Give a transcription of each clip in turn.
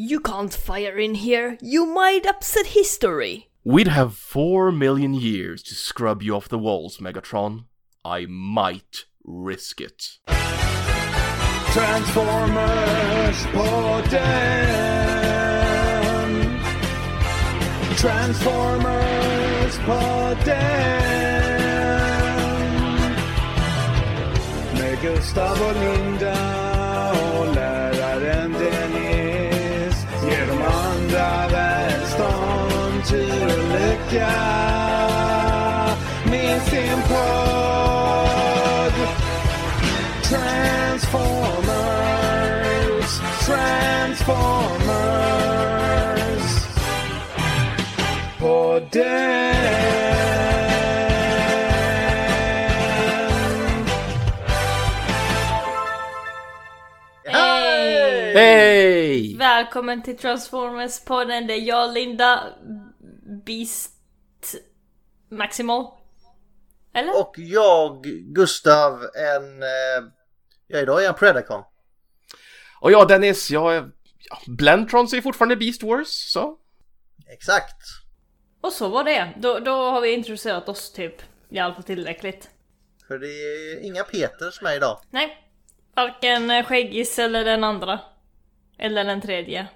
You can't fire in here. You might upset history. We'd have four million years to scrub you off the walls, Megatron. I might risk it. Transformers podden. Transformers podden. Med Gustav lycka med sin podd. Transformers, Transformers. Podden. Hej! Hej! Välkommen till Transformers-podden. Det är jag, Linda, Beast Maximal. Eller? Och jag, Gustav, en... Eh, ja, idag är jag en Predacon. Och jag Dennis, jag är... Ja, Blentrons är fortfarande Beast Wars, så... Exakt. Och så var det. Då, då har vi introducerat oss typ. I alla fall tillräckligt. För det är inga Peters med idag. Nej. Varken Skäggis eller den andra. Eller den tredje.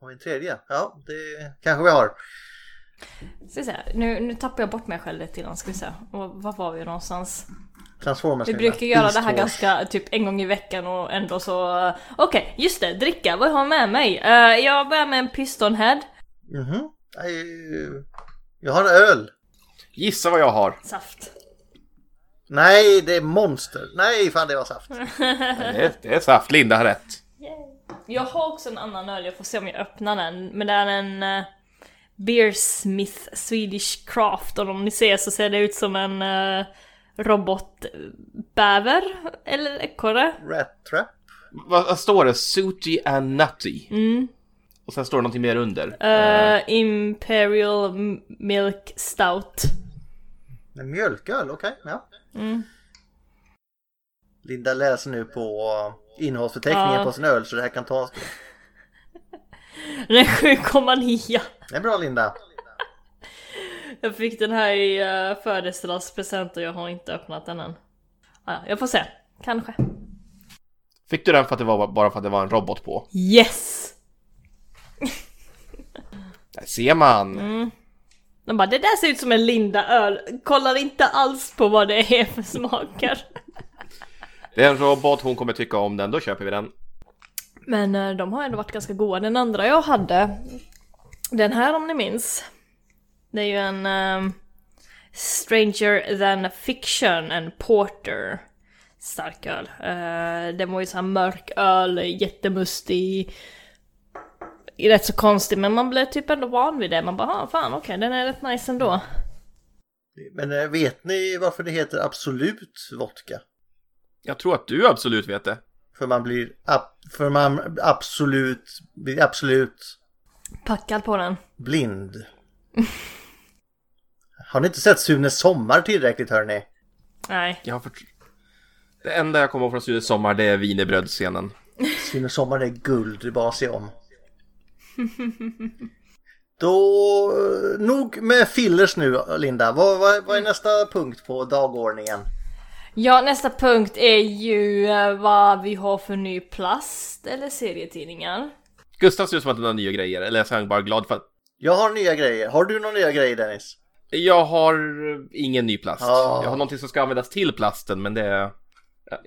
Och en tredje. Ja, det kanske vi har. Ska vi se, nu, nu tappar jag bort mig själv lite grann. Ska vi se. Och var var vi någonstans? Transformers. Vi brukar göra Beast det här Wars. ganska typ en gång i veckan och ändå så... eh, Okej, just det, dricka. Vad har jag med mig? Eh, jag börjar med en pistonhead. Mhm. Nej, Jag har öl. Gissa vad jag har. Saft. Nej, det är monster. Nej, fan det var saft. Det är, det är saft, Linda har rätt. Jag har också en annan öl, jag får se om jag öppnar den. Men det är en uh, Beersmith Swedish Craft och om ni ser så ser det ut som en uh, robotbäver eller ekorre. Rat Trap. Vad, vad står det? Sooty and Nutty. Mm. Och sen står det någonting mer under. Uh, Imperial M- Milk Stout. En mjölköl, okej. ja. Mm. Linda läser nu på innehållsförteckningen Ja. på sin öl så det här kan ta en stund. Den är 7,9. Det är bra Linda. Jag fick den här i uh, födelsedagspresent och jag har inte öppnat den än. Ah, ja, jag får se. Kanske. Fick du den för att det var bara för att det var en robot på? Yes! Där ser man. Mm. De bara, det där ser ut som en Linda-öl. Kollar inte alls på vad det är för smaker. Det är en robot, hon kommer tycka om den, då köper vi den. Men eh, de har ändå varit ganska goda. Den andra jag hade, den här om ni minns. Det är ju en ehm, Stranger than fiction, en porter. Stark öl. Uh, den var ju såhär mörk öl, jättemustig. Rätt så konstig men man blev typ ändå van vid det. Man bara, ah, fan okej den är rätt nice ändå. Men eh, vet ni varför det heter Absolut vodka? Jag tror att du absolut vet det. För man blir för man absolut blir absolut Packad på den. blind. Har ni inte sett Sune Sommar tillräckligt hörni? Nej. Jag har fått... Det enda jag kommer ihåg från Studios Sommar det är wienerbrödsscenen. Sune Sommar är guld, det är bara att se om. Då, eh, nog med fillers nu Linda. Vad, vad, vad är nästa punkt på dagordningen? Ja, nästa punkt är ju eh, vad vi har för ny plast eller serietidningar. Gustav ser ut som att han har nya grejer, eller så är han bara glad för att... Jag har nya grejer. Har du några nya grejer Dennis? Jag har ingen ny plast. Ah. Jag har någonting som ska användas till plasten, men det är...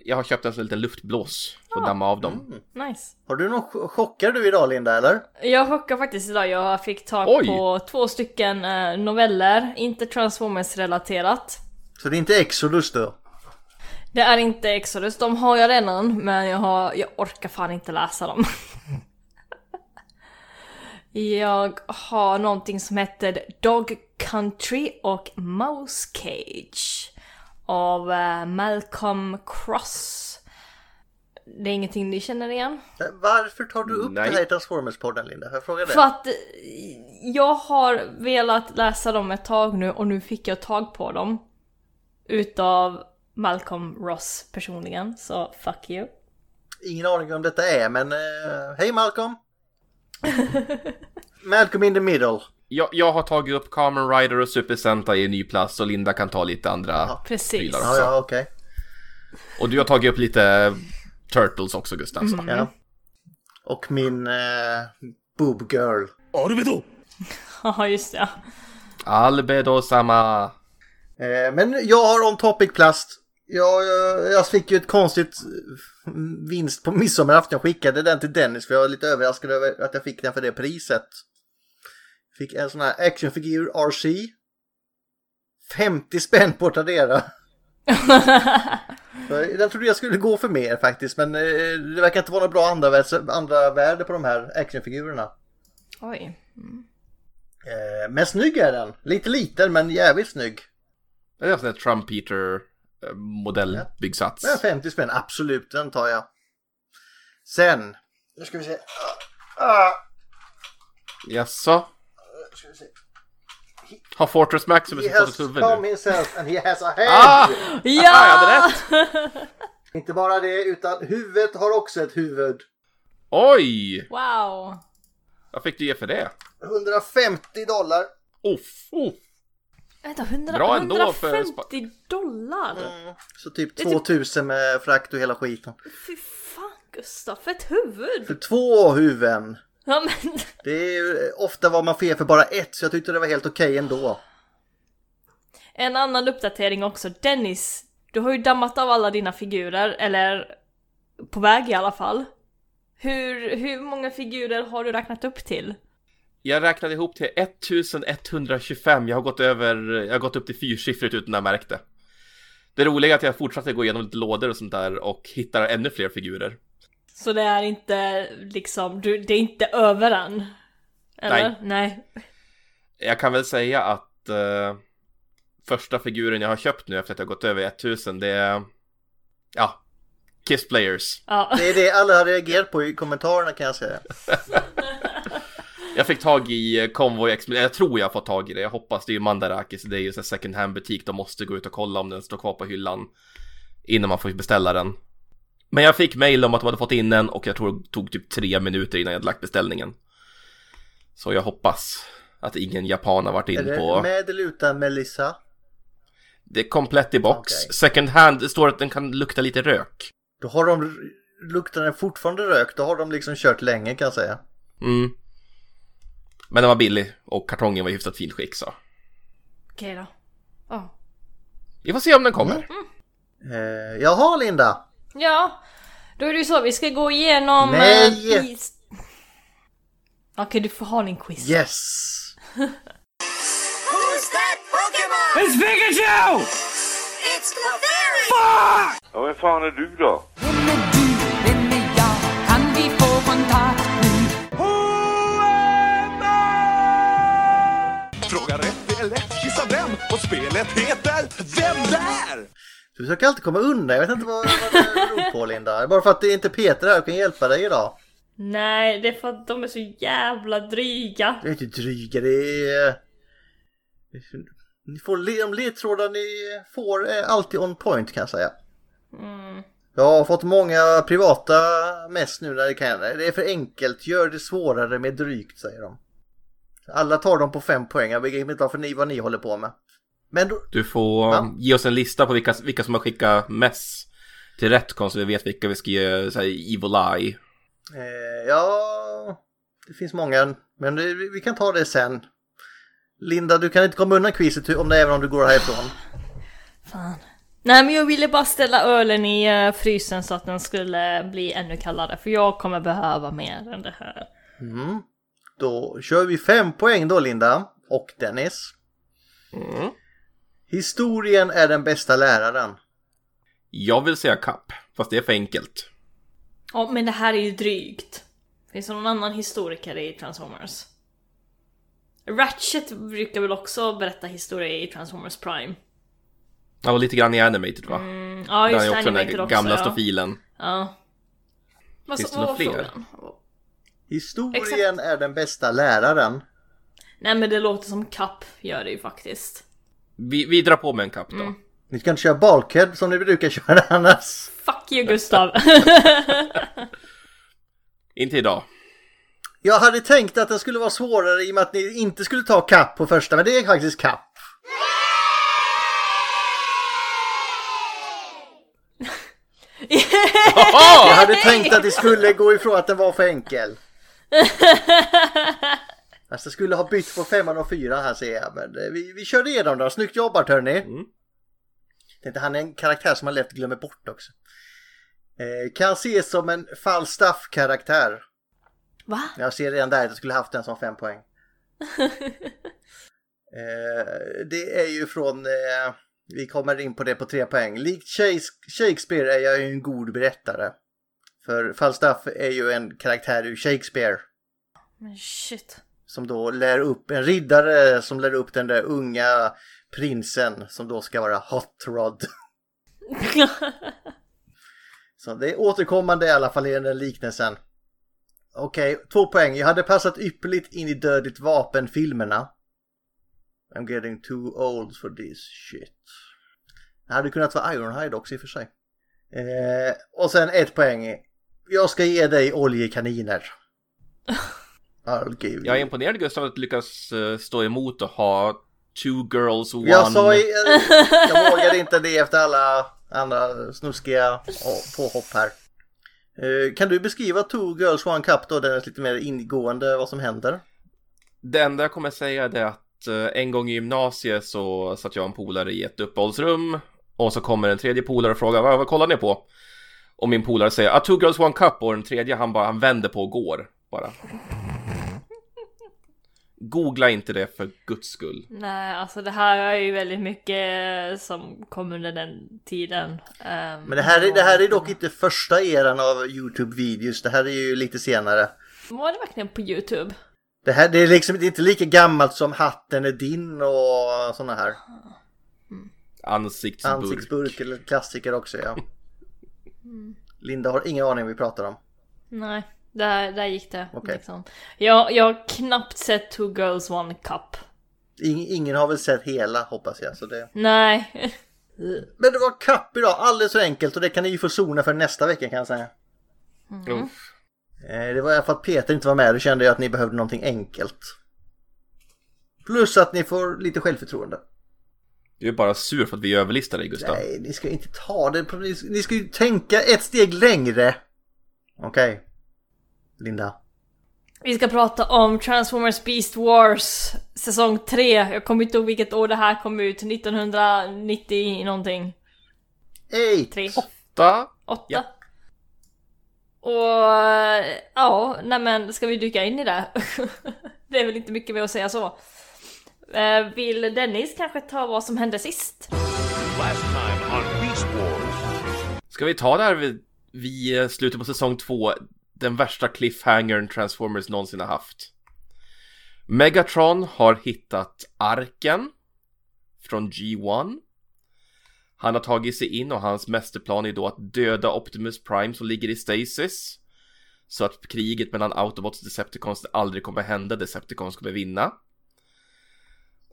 Jag har köpt en sån liten luftblås för att damma av dem. Nice. Har du någon ch- chockar du idag Linda eller? Jag chockar faktiskt idag, jag fick tag Oj. på två stycken eh, noveller, inte Transformers-relaterat. Så det är inte Exodus då? Det är inte Exodus, de har jag redan, men jag, har, jag orkar fan inte läsa dem. jag har någonting som heter Dog Country och Mouse Cage av eh, Malcolm Cross. Det är ingenting ni känner igen? Varför tar du upp Nej. det här i Transformers-podden Linda? Får jag fråga det? För att eh, jag har velat läsa dem ett tag nu och nu fick jag tag på dem. Utav Malcolm Ross personligen, så fuck you. Ingen aning om detta är men eh, hej Malcolm! Malcolm in the middle. Jag, jag har tagit upp Kamen Rider och Super Sentai i en ny plats och Linda kan ta lite andra Precis. prylar Ja, ja, okej. Och du har tagit upp lite Turtles också Gustav. så. Ja. Och min eh, boob girl. Ja, just det. ja. Albedo sama. Eh, men jag har om topic plast. Jag, jag, jag fick ju ett konstigt vinst på midsommarafton. Jag skickade den till Dennis för jag var lite överraskad över att jag fick den för det priset. Fick en sån här actionfigur RC. 50 spänn på Tradera. Den trodde jag skulle gå för mer faktiskt men eh, det verkar inte vara något bra andra, värde- andra värde på de här actionfigurerna. Oj. Eh, men snygg är den. Lite liten men jävligt snygg. Det är en sån där Trump Peter eh, modellbyggsats. Men 50 spänn, absolut, den tar jag. Sen, nu ska vi se. Ah, Jaså? ska vi se. Har Fortress Maximus He fått ett huvud come nu? himself and he has a head. Ah! Ja! jag hade rätt! Inte bara det, utan huvudet har också ett huvud. Oj! Wow. Vad fick du ge för det? 150 dollar. Uff, uff. Vänta, 100, Bra ändå för 150 dollar? Så typ Det är typ- 2000 med frakt och hela skiten. Fy fan Gustav, för ett huvud! För två huvuden. Ja men, Det är ju ofta vad man får ge för bara ett, så jag tyckte det var helt okej ändå. en annan uppdatering också. Dennis, du har ju dammat av alla dina figurer, eller på väg i alla fall. Hur, hur många figurer har du räknat upp till? Jag räknade ihop till 1125. Jag har gått över, jag har gått upp till fyrsiffrigt utan att jag märkte. Det roliga är att jag fortsatte gå igenom lite lådor och sånt där och hittar ännu fler figurer. Så det är inte liksom, du, det är inte över än? Eller? Nej. Nej. Jag kan väl säga att eh, första figuren jag har köpt nu efter att jag gått över 1000 det är ja, Kiss Players. Ja. Det är det alla har reagerat på i kommentarerna kan jag säga. Jag fick tag i eh, Convoy X, jag tror jag har fått tag i det, jag hoppas. Det är ju Mandarakis, det är ju en second hand butik, de måste gå ut och kolla om den står kvar på hyllan innan man får beställa den. Men jag fick mail om att de hade fått in den och jag tror det tog typ tre minuter innan jag hade lagt beställningen. Så jag hoppas att ingen japan har varit Är in det på... med eller utan Melissa? Det är komplett i box. Okej. Second hand, det står att den kan lukta lite rök. Då har de, luktar den fortfarande rök, då har de liksom kört länge kan jag säga. Mm. Men den var billig och kartongen var i hyfsat fint skick så. Okej då. Ja. Vi får se om den kommer. Eh, jaha Linda, Ja, då är det ju så, vi ska gå igenom... Nej! eh, Okej, du får ha din quiz. yes! Who's that Pokemon? It's Pikachu! It's Clefairy! Ja, vem fan är du då? Gissa vem? Och spelet heter Vem där? Du försöker alltid komma undan, jag vet inte vad, vad det beror på Linda. Bara för att det inte är Peter här och kan hjälpa dig idag. Nej, det är för att de är så jävla dryga. Det är inte dryga, det är... Ni får, le- de ledtrådar ni får är alltid on point kan jag säga. Jag har fått många privata mess nu när det kan. Det är för enkelt, gör det svårare med drygt säger de. Alla tar dem på fem poäng, jag begriper inte varför ni, vad ni håller på med. Men då, Du får Va? ge oss en lista på vilka, vilka som har skickat mess till Retcon så vi vet vilka vi ska ge så här, Evil Eye. eh, ja, det finns många, men det, vi kan ta det sen. Linda, du kan inte komma undan quizet om det även om du går härifrån. Fan. Nej men jag ville bara ställa ölen i eh, frysen så att den skulle bli ännu kallare för jag kommer behöva mer än det här. Då kör vi fem poäng då Linda och Dennis. Historien är den bästa läraren. Jag vill säga kapp, fast det är för enkelt. Ja men det här är ju drygt. Finns det någon annan historiker i Transformers? Ratchet brukar väl också berätta historia i Transformers Prime? Ja, och lite grann i Animated va? Mm, ja Där just är det, också den där också. gamla ja. stofilen. Ja. Vad Finns så- det några fler? frågan? Historien är den bästa läraren. Nej men det låter som kapp gör det ju faktiskt. Vi, vi drar på med en kapp då. Mm. Ni ska inte köra Balkhead som ni brukar köra annars. Fuck you Gustav! Inte idag. Jag hade tänkt att det skulle vara svårare i och med att ni inte skulle ta kapp på första, men det är faktiskt kapp. Jag hade tänkt att det skulle gå ifrån att den var för enkel. Alltså jag skulle ha bytt på femman och fyran här ser jag, men eh, vi, vi körde igenom då. Snyggt jobbat hörni. Mm. Tänkte han är en karaktär som man lätt glömmer bort också. Eh, kan ses som en Falstaff-karaktär. Va? Jag ser redan där att jag skulle haft den som fem poäng. eh, det är ju från, eh, vi kommer in på det på tre poäng. Likt Shakes- Shakespeare är jag ju en god berättare. För Falstaff är ju en karaktär ur Shakespeare. Men shit. Som då lär upp, en riddare som lär upp den där unga prinsen som då ska vara Hot Rod. Så det är återkommande i alla fall i den där liknelsen. Okej, två poäng. Jag hade passat ypperligt in i Dödligt vapen-filmerna. I'm getting too old for this shit. Det hade kunnat vara Ironhide också i och för sig. Eh, och sen ett poäng. Jag ska ge dig oljekaniner. I'll give you. Jag är imponerad Gustav att du lyckas eh, stå emot och ha two girls one. Jag sa i, jag vågade inte det efter alla andra snuskiga påhopp här. Eh, Kan du beskriva Two Girls One Cup då, den är lite mer ingående vad som händer? Det enda jag kommer säga är att eh, en gång i gymnasiet så satt jag och en polare i ett uppehållsrum och så kommer en tredje polare och frågar vad, vad kollar ni på? Och min polare säger ah, two girls one cup och den tredje han bara han vänder på och går bara. Googla inte det för guds skull. Nej, alltså det här är ju väldigt mycket som kom under den tiden. Ehm, Men det här, är, det här är dock inte första eran av YouTube-videos, det här är ju lite senare. Var det verkligen på YouTube? Det här det är liksom det är inte lika gammalt som Hatten är din och sådana här. Ansiktsburk. Ansiktsburk eller klassiker också ja. Linda har ingen aning vad vi pratar om. Nej, där, där gick det. Okej. Liksom. Jag, jag har knappt sett Two Girls One Cup. Ing, ingen har väl sett hela hoppas jag. Så det... Nej. Men det var kapp idag, alldeles för enkelt och det kan ni ju få zona för nästa vecka kan jag säga. Uff. Eh, Det var för att Peter inte var med, då kände jag att ni behövde någonting enkelt. Plus att ni får lite självförtroende. Du är bara sur för att vi överlistar dig Gustav. Nej, ni ska inte ta det. Ni ni ska ju tänka ett steg längre. Okej. Linda. Vi ska prata om Transformers Beast Wars säsong 3. Jag kommer inte ihåg vilket år det här kom ut. 1990 någonting. Eight. 3. Da. 8. Ja. Och ja, nej men ska vi dyka in i det? det är väl inte mycket mer att säga så. Eh, vill Dennis kanske ta vad som hände sist? Last time on Beast Wars. Ska vi ta det här vid, vid eh, slutet på säsong två, den värsta cliffhangern Transformers någonsin har haft. Megatron har hittat arken från G1. Han har tagit sig in och hans mästerplan är då att döda Optimus Prime som ligger i stasis. Så att kriget mellan Autobots och Decepticons aldrig kommer hända, Decepticons kommer vinna.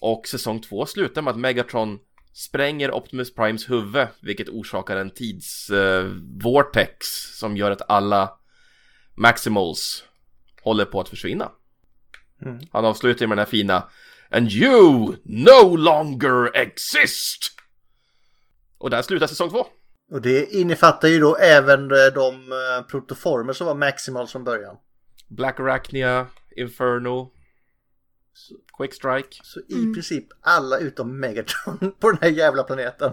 Och säsong två slutar med att Megatron spränger Optimus Primes huvud, vilket orsakar en tidsvortex som gör att alla Maximals håller på att försvinna. Han avslutar med den här fina And you no longer exist! Och där slutar säsong två. Och det innefattar ju då även eh, de eh, protoformer som var maximal från början. Black Arachnia, Inferno, Quick Strike. Så i princip alla utom Megatron på den här jävla planeten.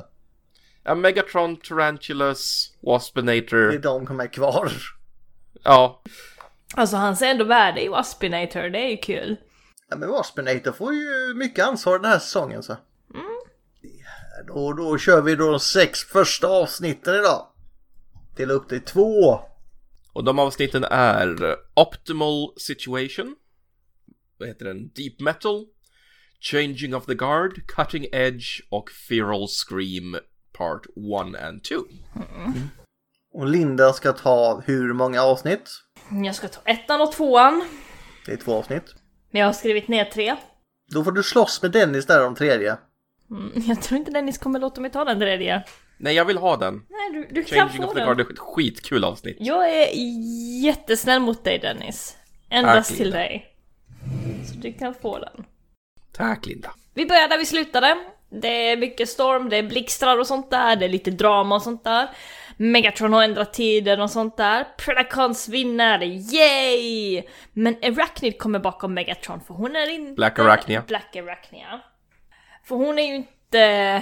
Ja, Megatron, Tarantulas, Det är Waspinator. de som är kvar. Ja, Alltså han ser ändå värde i Waspinator, det är ju kul. Ja, men Waspinator får ju mycket ansvar den här säsongen så. Och då kör vi då de sex första avsnitten idag. Dela upp det i två. Och de avsnitten är Optimal Situation Vad heter den? Deep Metal Changing of the Guard Cutting Edge och Feral Scream Part 1 and 2 Och Linda ska ta hur många avsnitt? Jag ska ta ettan och tvåan. Det är två avsnitt. Men jag har skrivit ner tre. Då får du slåss med Dennis där om tredje. Mm, Jag tror inte Dennis kommer låta mig ta den tredje. Nej, jag vill ha den Nej, du, du kan Changing få of the den. Guard är ett skitkul avsnitt Jag är jättesnäll mot dig Dennis. Endast Tack, till Linda. dig. Du kan få den. Tack Linda. Vi börjar där vi slutade. Det är mycket storm, det är blixtrar och sånt där, det är lite drama och sånt där. Megatron har ändrat tiden och sånt där. Predacons vinner, yay! Men Arachnid kommer bakom Megatron för hon är inte... Black Arachnia. Black Arachnia. För hon är ju inte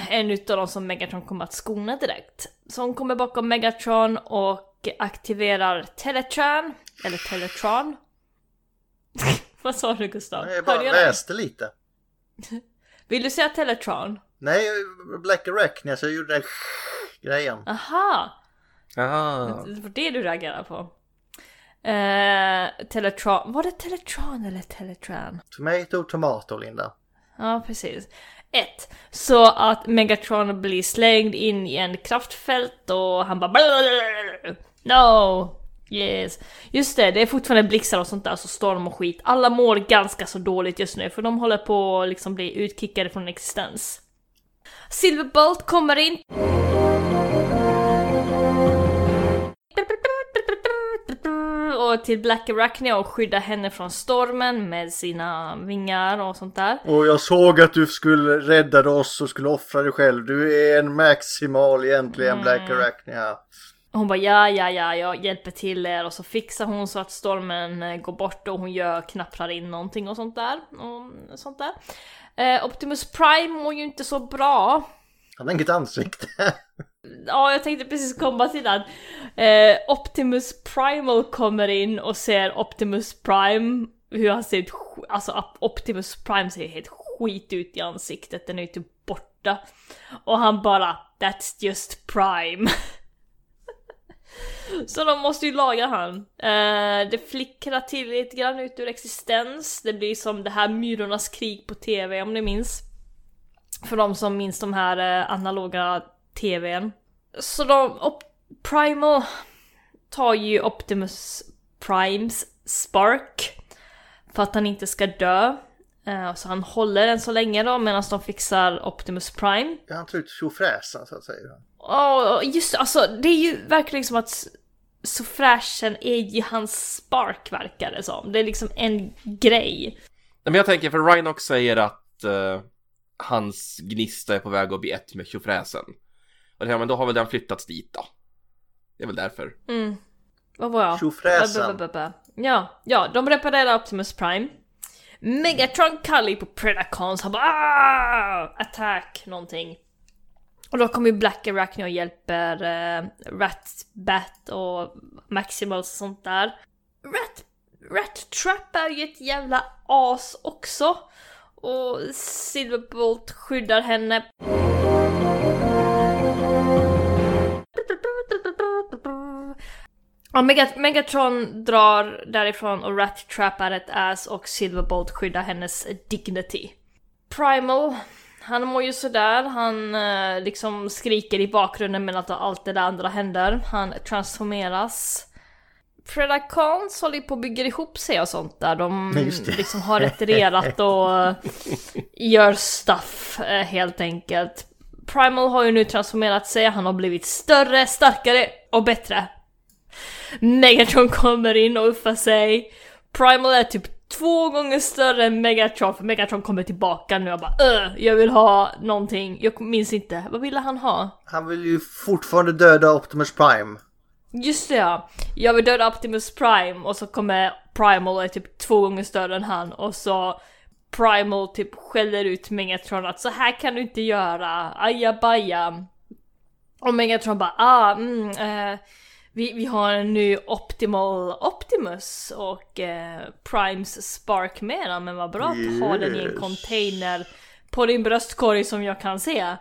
en utav de som Megatron kommer att skona direkt. Så hon kommer bakom Megatron och aktiverar Teletran, eller Teletron. Vad sa du Gustav? Jag bara Hörde jag läste lite. Vill du säga Teletron? Nej, Black Arachnia så jag gjorde den grejen. Aha! Ah. Det var det du reagerade på. Eh, Teletron, var det Teletron eller Teletran? Tomato, tomato, Linda. Ja, precis. Ett, Så att Megatron blir slängd in i en kraftfält och han bara. No! Yes. Just det, det är fortfarande blixtar och sånt där, så storm och skit. Alla mår ganska så dåligt just nu för de håller på att liksom bli utkickade från existens. Silverbolt kommer in. Och till Black Arachnia och skydda henne från stormen med sina vingar och sånt där. Och jag såg att du skulle rädda oss och skulle offra dig själv. Du är en maximal egentligen Black Arachnia. Och Hon bara ja, ja, ja, jag hjälper till er och så fixar hon så att stormen eh, går bort och hon gör knapprar in någonting och sånt där. Och sånt där. Eh, Optimus Prime mår ju inte så bra. Han har inget ansikte. Ja, jag tänkte precis komma till den. Eh, Optimus Primal kommer in och ser Optimus Prime, hur han ser ut, alltså Op- Optimus Prime ser helt skit ut i ansiktet, den är ju typ borta. Och han bara, that's just Prime. Så de måste ju laga han. Eh, det flickrar till lite grann ut ur existens, det blir som det här Myrornas krig på TV om ni minns. För de som minns de här eh, analoga TVn. Så de, op, Primal tar ju Optimus Primes Spark för att han inte ska dö. Eh, så han håller den så länge då medan de fixar Optimus Prime. Han tar ut tjofräsen så att säga. Åh, just alltså det är ju verkligen som att så fräschen är ju hans spark verkar det som. Det är liksom en grej. Men jag tänker, för Rhinox säger att eh, hans gnista är på väg att bli ett med tjofräsen. Och det här, men då har väl den flyttats dit då. Det är väl därför. Mm. Vad var jag? Tjofräsen. Ja, ja, de reparerar Optimus Prime. Megatron kallar på Predacons, han bara "Ah!" Attack någonting. Och då kommer ju Black Arachne och hjälper eh, Rat Bat och Maximals och sånt där. Rat, Rat Trap är ju ett jävla as också. Och Silverbolt skyddar henne. Ja, Megat- Megatron drar därifrån och Rat Trap är ett ass och Silverbolt skyddar hennes dignity. Primal, han mår ju sådär, han eh, liksom skriker i bakgrunden medan att allt det där andra händer. Han transformeras. Predacons håller på och bygger ihop sig och sånt där. De liksom har retirerat och eh, gör stuff eh, helt enkelt. Primal har ju nu transformerat sig, han har blivit större, starkare och bättre. Megatron kommer in och uffar sig. Primal är typ två gånger större än Megatron, för Megatron kommer tillbaka nu och bara "Ugh, jag vill ha någonting. Jag minns inte, vad ville han ha? Han vill ju fortfarande döda Optimus Prime. Just det ja, jag vill döda Optimus Prime och så kommer Primal och är typ två gånger större än han och så Primal typ skäller ut Megatron att så här kan du inte göra, ajabaja. Och Megatron bara ah, mm, eh, vi, vi har en ny Optimal Optimus och eh, Primes Spark med den, men vad bra att ha den i en Yes. container på din bröstkorg som jag kan se.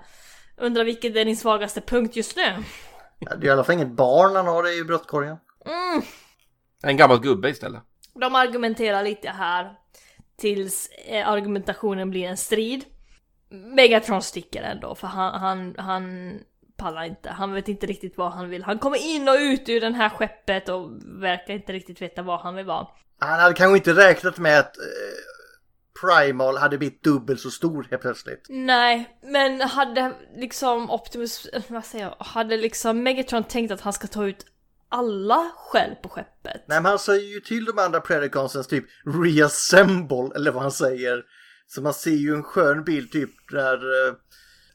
Undrar vilken är din svagaste punkt just nu? Ja, Det är i alla fall inget barn han har det i bröstkorgen. En gammal gubbe istället. De argumenterar lite här tills eh, argumentationen blir en strid. Megatron sticker ändå för han, han, han pallar inte. Han vet inte riktigt vad han vill. Han kommer in och ut ur det här skeppet och verkar inte riktigt veta vad han vill vara. Han hade kanske inte räknat med att eh, Primal hade blivit dubbelt så stor helt plötsligt. Nej, men hade liksom Optimus, eh, vad säger jag, hade liksom Megatron tänkt att han ska ta ut alla själv på skeppet. Nej men han säger ju till de andra Predaconsens typ reassemble eller vad han säger. Så man ser ju en skön bild typ där eh,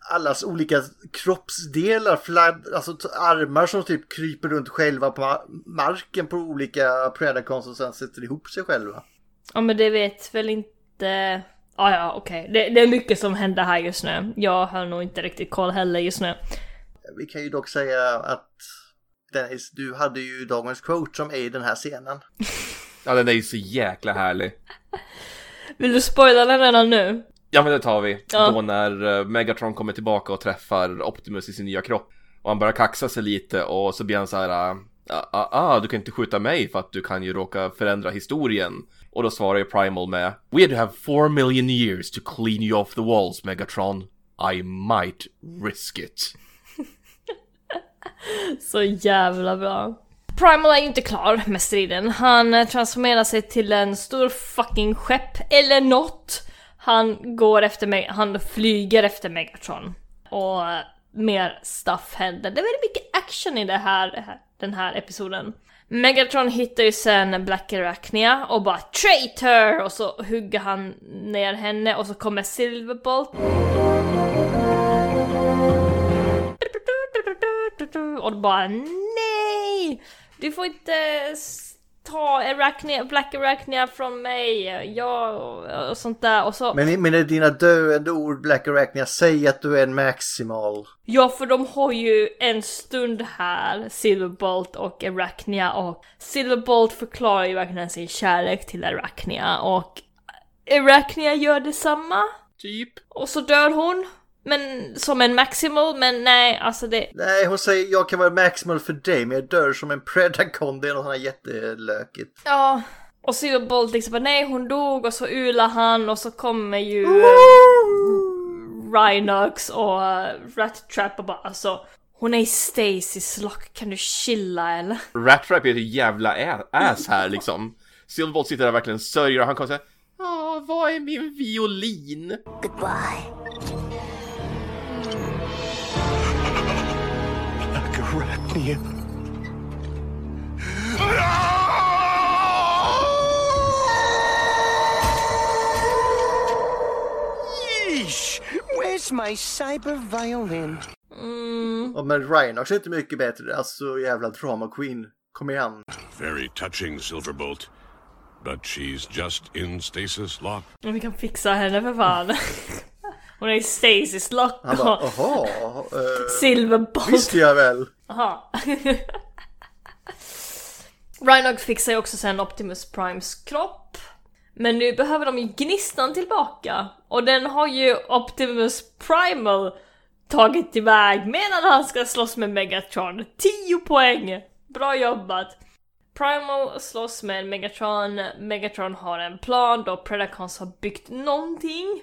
allas olika kroppsdelar, fladd, alltså armar som typ kryper runt själva på ma- marken på olika Predacons och sen sätter ihop sig själva. Ja men det vet väl inte... Ah, ja okej, det, det är mycket som händer här just nu. Jag har nog inte riktigt koll heller just nu. Vi kan ju dock säga att Dennis, du hade ju dagens quote som är i den här scenen. Ja, den är ju så jäkla härlig. Vill du spoila den redan nu? Ja men det tar vi. Ja. Då när eh, Megatron kommer tillbaka och träffar Optimus i sin nya kropp. Och han börjar kaxa sig lite och så blir han så här. Ah, ah, ah, du kan inte skjuta mig för att du kan ju råka förändra historien. Och då svarar ju Primal med We have four million years to clean you off the walls Megatron. I might risk it. Så jävla bra. Primal är ju inte klar med striden. Han eh, transformerar sig till en stor fucking skepp, eller något. Han går efter mig, han flyger efter Megatron. Och mer stuff händer. Det är väldigt mycket action i det här, den här episoden. Megatron hittar ju sen Black Arachnia och bara traitor! Och så hugger han ner henne och så kommer Silverbolt. Och bara nej! Du får inte ta Arachnia, Black Arachnia från mig, jag och, och sånt där. Och så, Men med dina döende ord Black Arachnia, säg att du är en maximal. ja för de har ju en stund här, Silverbolt och Arachnia och Silverbolt förklarar ju verkligen sin kärlek till Arachnia och Arachnia gör detsamma. Typ. Och så dör hon. Men som en maximal, men nej alltså det... Nej, hon säger jag kan vara maximal för dig men jag dör som en predacon. Det är något sånt här jättelökigt. Ja. Och Silverbolt liksom bara nej hon dog och så ular han och så kommer ju Rhinox och uh, Rat Trap och bara alltså hon är i Stasis lock, kan du chilla eller? Rattrap är ett jävla ass här liksom. Silverbolt sitter där och verkligen sörjer och han kommer säga Ja, vad är min violin? Goodbye. Arachnia. Yeesh! Where's my cyber violin? Och men Rhinox är inte mycket bättre. Alltså jävla drama queen. Kom igen. Very touching, Silverbolt. But she's just in stasis lock. Vi kan fixa henne för fan. Hon är i Stasis lock Han bara, och jaha. Uh, Silverbolt. visste jag väl. Aha. Rhinox fixar ju också sen Optimus Primes kropp. Men nu behöver de ju gnistan tillbaka. Och den har ju Optimus Primal tagit iväg medan han ska slåss med Megatron. 10 poäng! Bra jobbat! Primal slåss med Megatron, Megatron har en plan då Predacons har byggt någonting.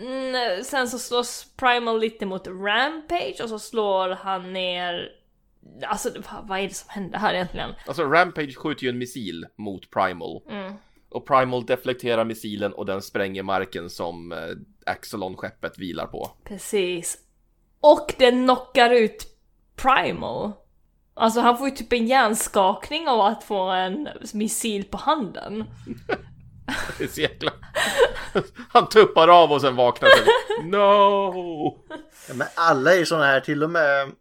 Mm, sen så slåss Primal lite mot Rampage och så slår han ner... Alltså vad- är det som händer här egentligen? Alltså Rampage skjuter ju en missil mot Primal. Och Primal deflekterar missilen och den spränger marken som eh, Axelon-skeppet vilar på. Precis. Och den knockar ut Primal. Alltså han får ju typ en hjärnskakning av att få en missil på handen. Det är så jäkla... Han tuppar av och sen vaknar han. No! Ja, Men alla är ju såna här, till och med, uh,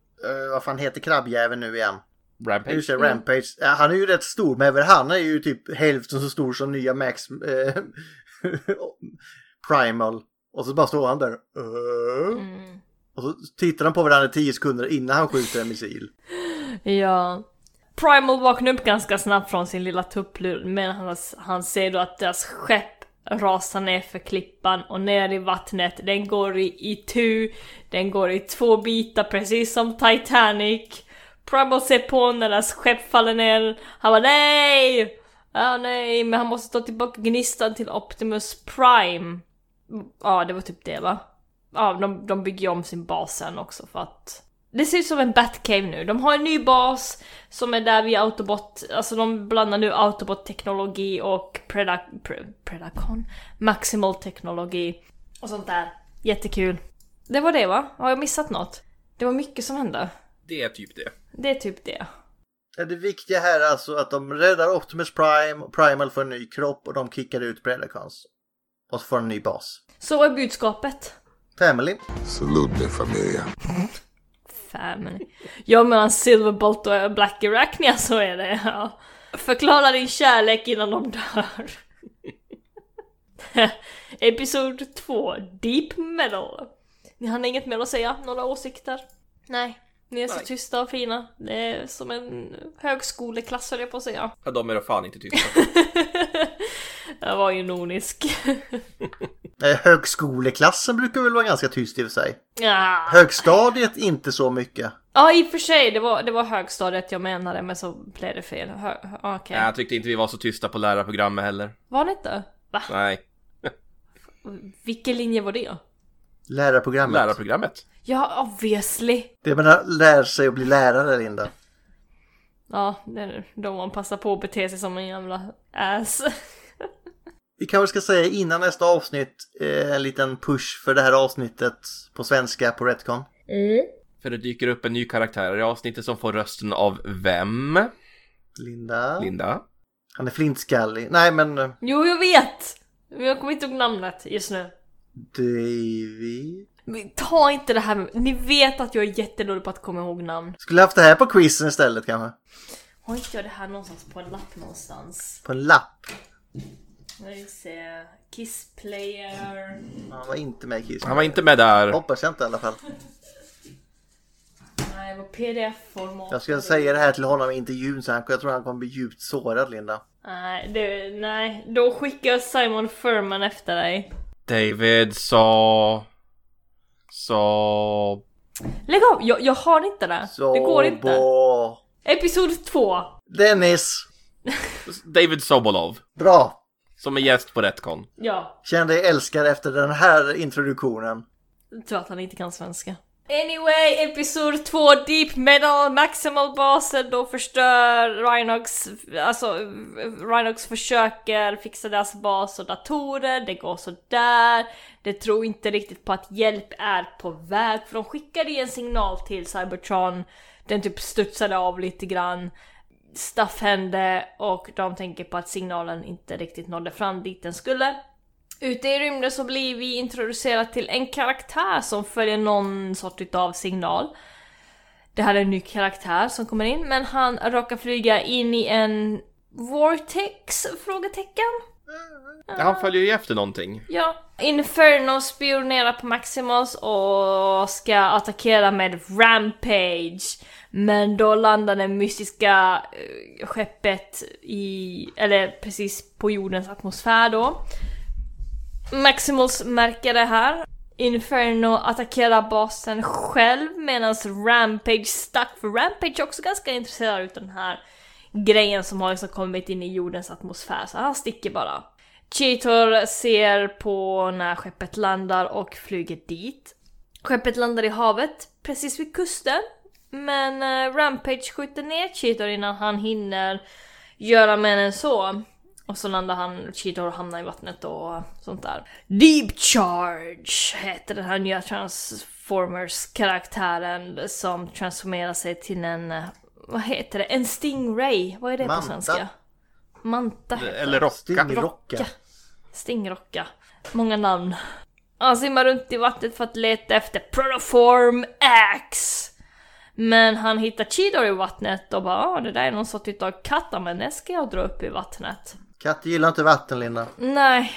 vad fan heter krabbjäveln nu igen? Rampage. Just det, Rampage. Ja, han är ju rätt stor, men även han är ju typ hälften så stor som nya Max eh, Primal. Och så bara står han där. "Uh?" Och så tittar de på varandra i tio sekunder innan han skjuter en missil. Ja. Primal vaknar upp ganska snabbt från sin lilla tupplur men han, han ser då att deras skepp rasar ner för klippan och ner i vattnet. Den går i, i tu, den går i två bitar precis som Titanic. Primal ser på när deras skepp faller ner. Han bara nej! Ja nej, men han måste ta tillbaka gnistan till Optimus Prime. Ja, det var typ det va? Ja, de, de bygger ju om sin bas sen också för att det ser ut som en Batcave nu. De har en ny bas som är där vid Autobot, alltså de blandar nu Autobot-teknologi och Preda, pre, Predacon? Maximal teknologi och sånt där. Jättekul. Det var det va? Har jag missat något? Det var mycket som hände. Det är typ det. Det är typ det. Ja, Det viktiga här är alltså att de räddar Optimus Prime, Primal får en ny kropp och de kickar ut Predacons. Och så får en ny bas. Så är budskapet? Family. Salute mi familia. Family. Ja mellan Silverbolt och Black Arachnia så är det ja. Förklara din kärlek innan de dör. Episod 2, Deep Metal. Ni har inget mer att säga? Några åsikter? Nej. Ni är så Nej. tysta och fina. Det är som en högskoleklass höll jag på att säga. Ja, de är då fan inte tysta. Jag var ju ironisk. Eh, Högskoleklassen brukar väl vara ganska tyst i och för sig. ja. Högstadiet inte så mycket. ja, i och för sig. Det var, det var högstadiet jag menade, men så blev det fel. Hö. Nej, jag tyckte inte vi var så tysta på lärarprogrammet heller. Var det inte? Va? Nej, Vilken linje var det? Lärarprogrammet. lärarprogrammet. Ja, obviously. Det menar lär sig att bli lärare Linda. Ja, det är då man passar på att bete sig som en jävla ass. Vi kanske ska säga innan nästa avsnitt eh, en liten push för det här avsnittet på svenska på Retcon. För det dyker upp en ny karaktär i avsnittet som får rösten av vem? Linda. Linda. Han är flintskallig. Nej men eh, Jo, jag vet! Men jag kommer inte ihåg namnet just nu. David. Men ta inte det här med... Ni vet att jag är jättedålig på att komma ihåg namn. Skulle haft det här på quizen istället kanske. Har inte jag det här någonstans på en lapp någonstans? På en lapp. Jag vill se... Kiss player... Han var inte med i Kiss. Han var inte med där. Hoppas jag inte i alla fall. Nej, det var pdf-format. Jag ska säga det här till honom i intervjun så han, jag tror han kommer bli djupt sårad Linda. Nej, det, nej. Då skickar jag Simon Furman efter dig. David sa... Sa... Lägg av! Jag, jag har inte det. Så det går inte. bra. Episod 2. Dennis. David Sobolov. Bra. Som är gäst på Retcon. Ja, Känn dig älskad efter den här introduktionen. jag tror att han inte kan svenska. Anyway, episod 2 Deep Metal Maximal basen då förstör Rhinox, alltså Rhinox försöker fixa deras bas och datorer, det går sådär. Det tror inte riktigt på att hjälp är på väg för de skickade ju en signal till Cybertron. Den typ studsade av lite grann. Stuff hände och de tänker på att signalen inte riktigt nådde fram dit den skulle. Ute i rymden så blir vi introducerade till en karaktär som följer någon sort av signal. Det här är en ny karaktär som kommer in, men han råkar flyga in i en vortex? Frågetecken? Han följer ju efter någonting. Ja. Inferno spionerar på Maximus och ska attackera med Rampage. Men då landar det mystiska eh, skeppet i, eller precis på jordens atmosfär då. Maximus märker det här. Inferno attackerar basen själv medan Rampage stack. För Rampage är också ganska intresserad av den här grejen som har liksom kommit in i jordens atmosfär. Så han sticker bara. Cheetor ser på när skeppet landar och flyger dit. Skeppet landar i havet precis vid kusten. Men eh, Rampage skjuter ner Cheetor innan han hinner göra mer än så. Och så landar han, Cheetor och hamnar i vattnet och sånt där. Deep Charge heter den här nya Transformers-karaktären som transformerar sig till en, eh, vad heter det, en Stingray? Vad är det Manta. på svenska? Manta heter Eller. Rocka. Stingrocka. Stingrocka. Många namn. Han simmar runt i vattnet för att leta efter Protoform X. Men han hittar Cheetor i vattnet och bara ah, det där är någon sorts av katt, men den ska jag dra upp i vattnet. Katter gillar inte vatten Linda. Nej,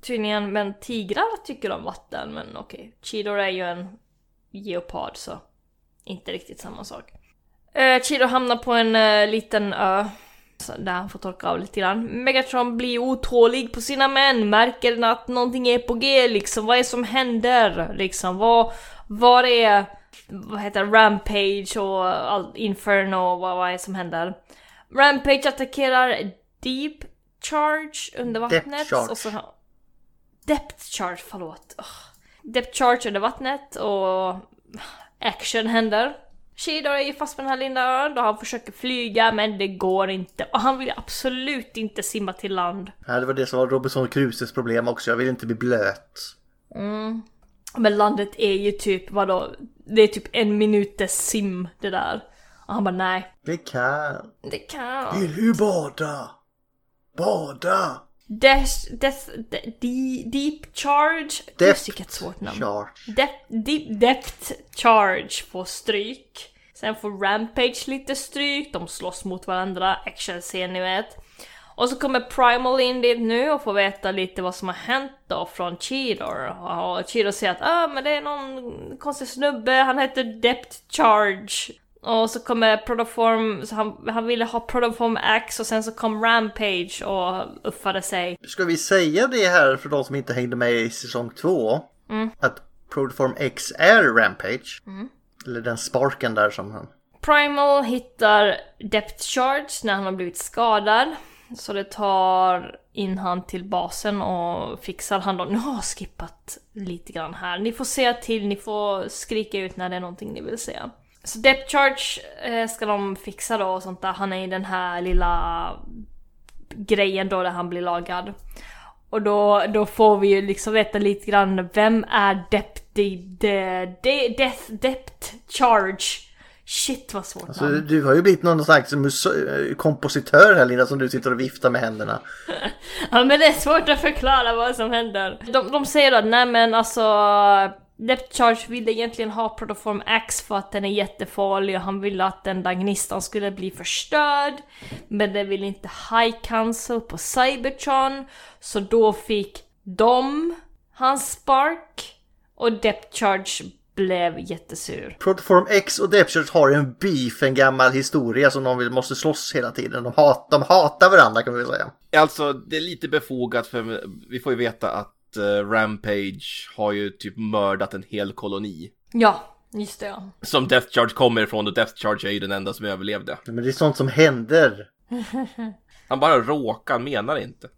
tydligen, men tigrar tycker om vatten, men okej. Cheetor är ju en geopard så inte riktigt samma sak. Uh, Cheetor hamnar på en eh, liten ö så där han får torka av lite grann. Megatron blir otålig på sina män, märker att någonting är på G liksom. Vad är det som händer? Liksom, vad, vad är, vad heter Rampage och all, Inferno, vad, vad är det som händer? Rampage attackerar Deep Charge under vattnet. Depth charge. Och så, Depth Charge, förlåt. Oh. Depth Charge under vattnet och action händer. Shidor är ju fast på den här lilla ön då han försöker flyga men det går inte. Och han vill absolut inte simma till land. Ja, det var det som var Robinson Crusoes problem också. Jag vill inte bli blöt. Mm. Men landet är ju typ, vadå? Det är typ en minutes sim det där. Och han bara nej. Det kan. Det kan. Vill du bada? Bada! Death, death, de, de, deep charge. Depth Just vilket svårt namn. Charge. Dep- deep depth charge får stryk. Sen får Rampage lite stryk, de slåss mot varandra, actionscen ni vet. Och så kommer Primal in dit nu och får veta lite vad som har hänt då från Cheetor. Och Cheetor säger att ah, men det är någon konstig snubbe, han heter Depth Charge. Och så kommer Protoform, så han, han ville ha Protoform X och sen så kom Rampage och uppförde sig. Ska vi säga det här för de som inte hängde med i säsong två? Mm. Att Protoform X är Rampage. Eller den sparken där som han... Primal hittar Depth Charge när han har blivit skadad. Så det tar in han till basen och fixar han då. Nu har jag skippat lite grann här. Ni får säga till, ni får skrika ut när det är någonting ni vill säga. Så Depth Charge eh, ska de fixa då och sånt där. Han är i den här lilla grejen då där han blir lagad. Och då, då får vi ju liksom veta lite grann, vem är Depth, de, de, de, Death, Depth Charge? Shit vad svårt Alltså, namn. du har ju blivit någon slags kompositör här Linda som du sitter och viftar med händerna. Ja men det är svårt att förklara vad som händer. De, de säger då, nej men alltså Depth Charge ville egentligen ha Protoform X för att den är jättefarlig och han ville att den där gnistan skulle bli förstörd. Men det ville inte High Council på Cybertron. Så då fick de hans spark. Och Depth Charge blev jättesur. Protoform X och Depchurch har en beef, en gammal historia som de vill, måste slåss hela tiden. De, hat, de hatar varandra kan vi säga. Alltså, det är lite befogat för vi får ju veta att eh, Rampage har ju typ mördat en hel koloni. Ja, just det ja. Som Death Charge kommer ifrån och Death Charge är ju den enda som överlevde. Men det är sånt som händer. Han bara råkar, menar inte.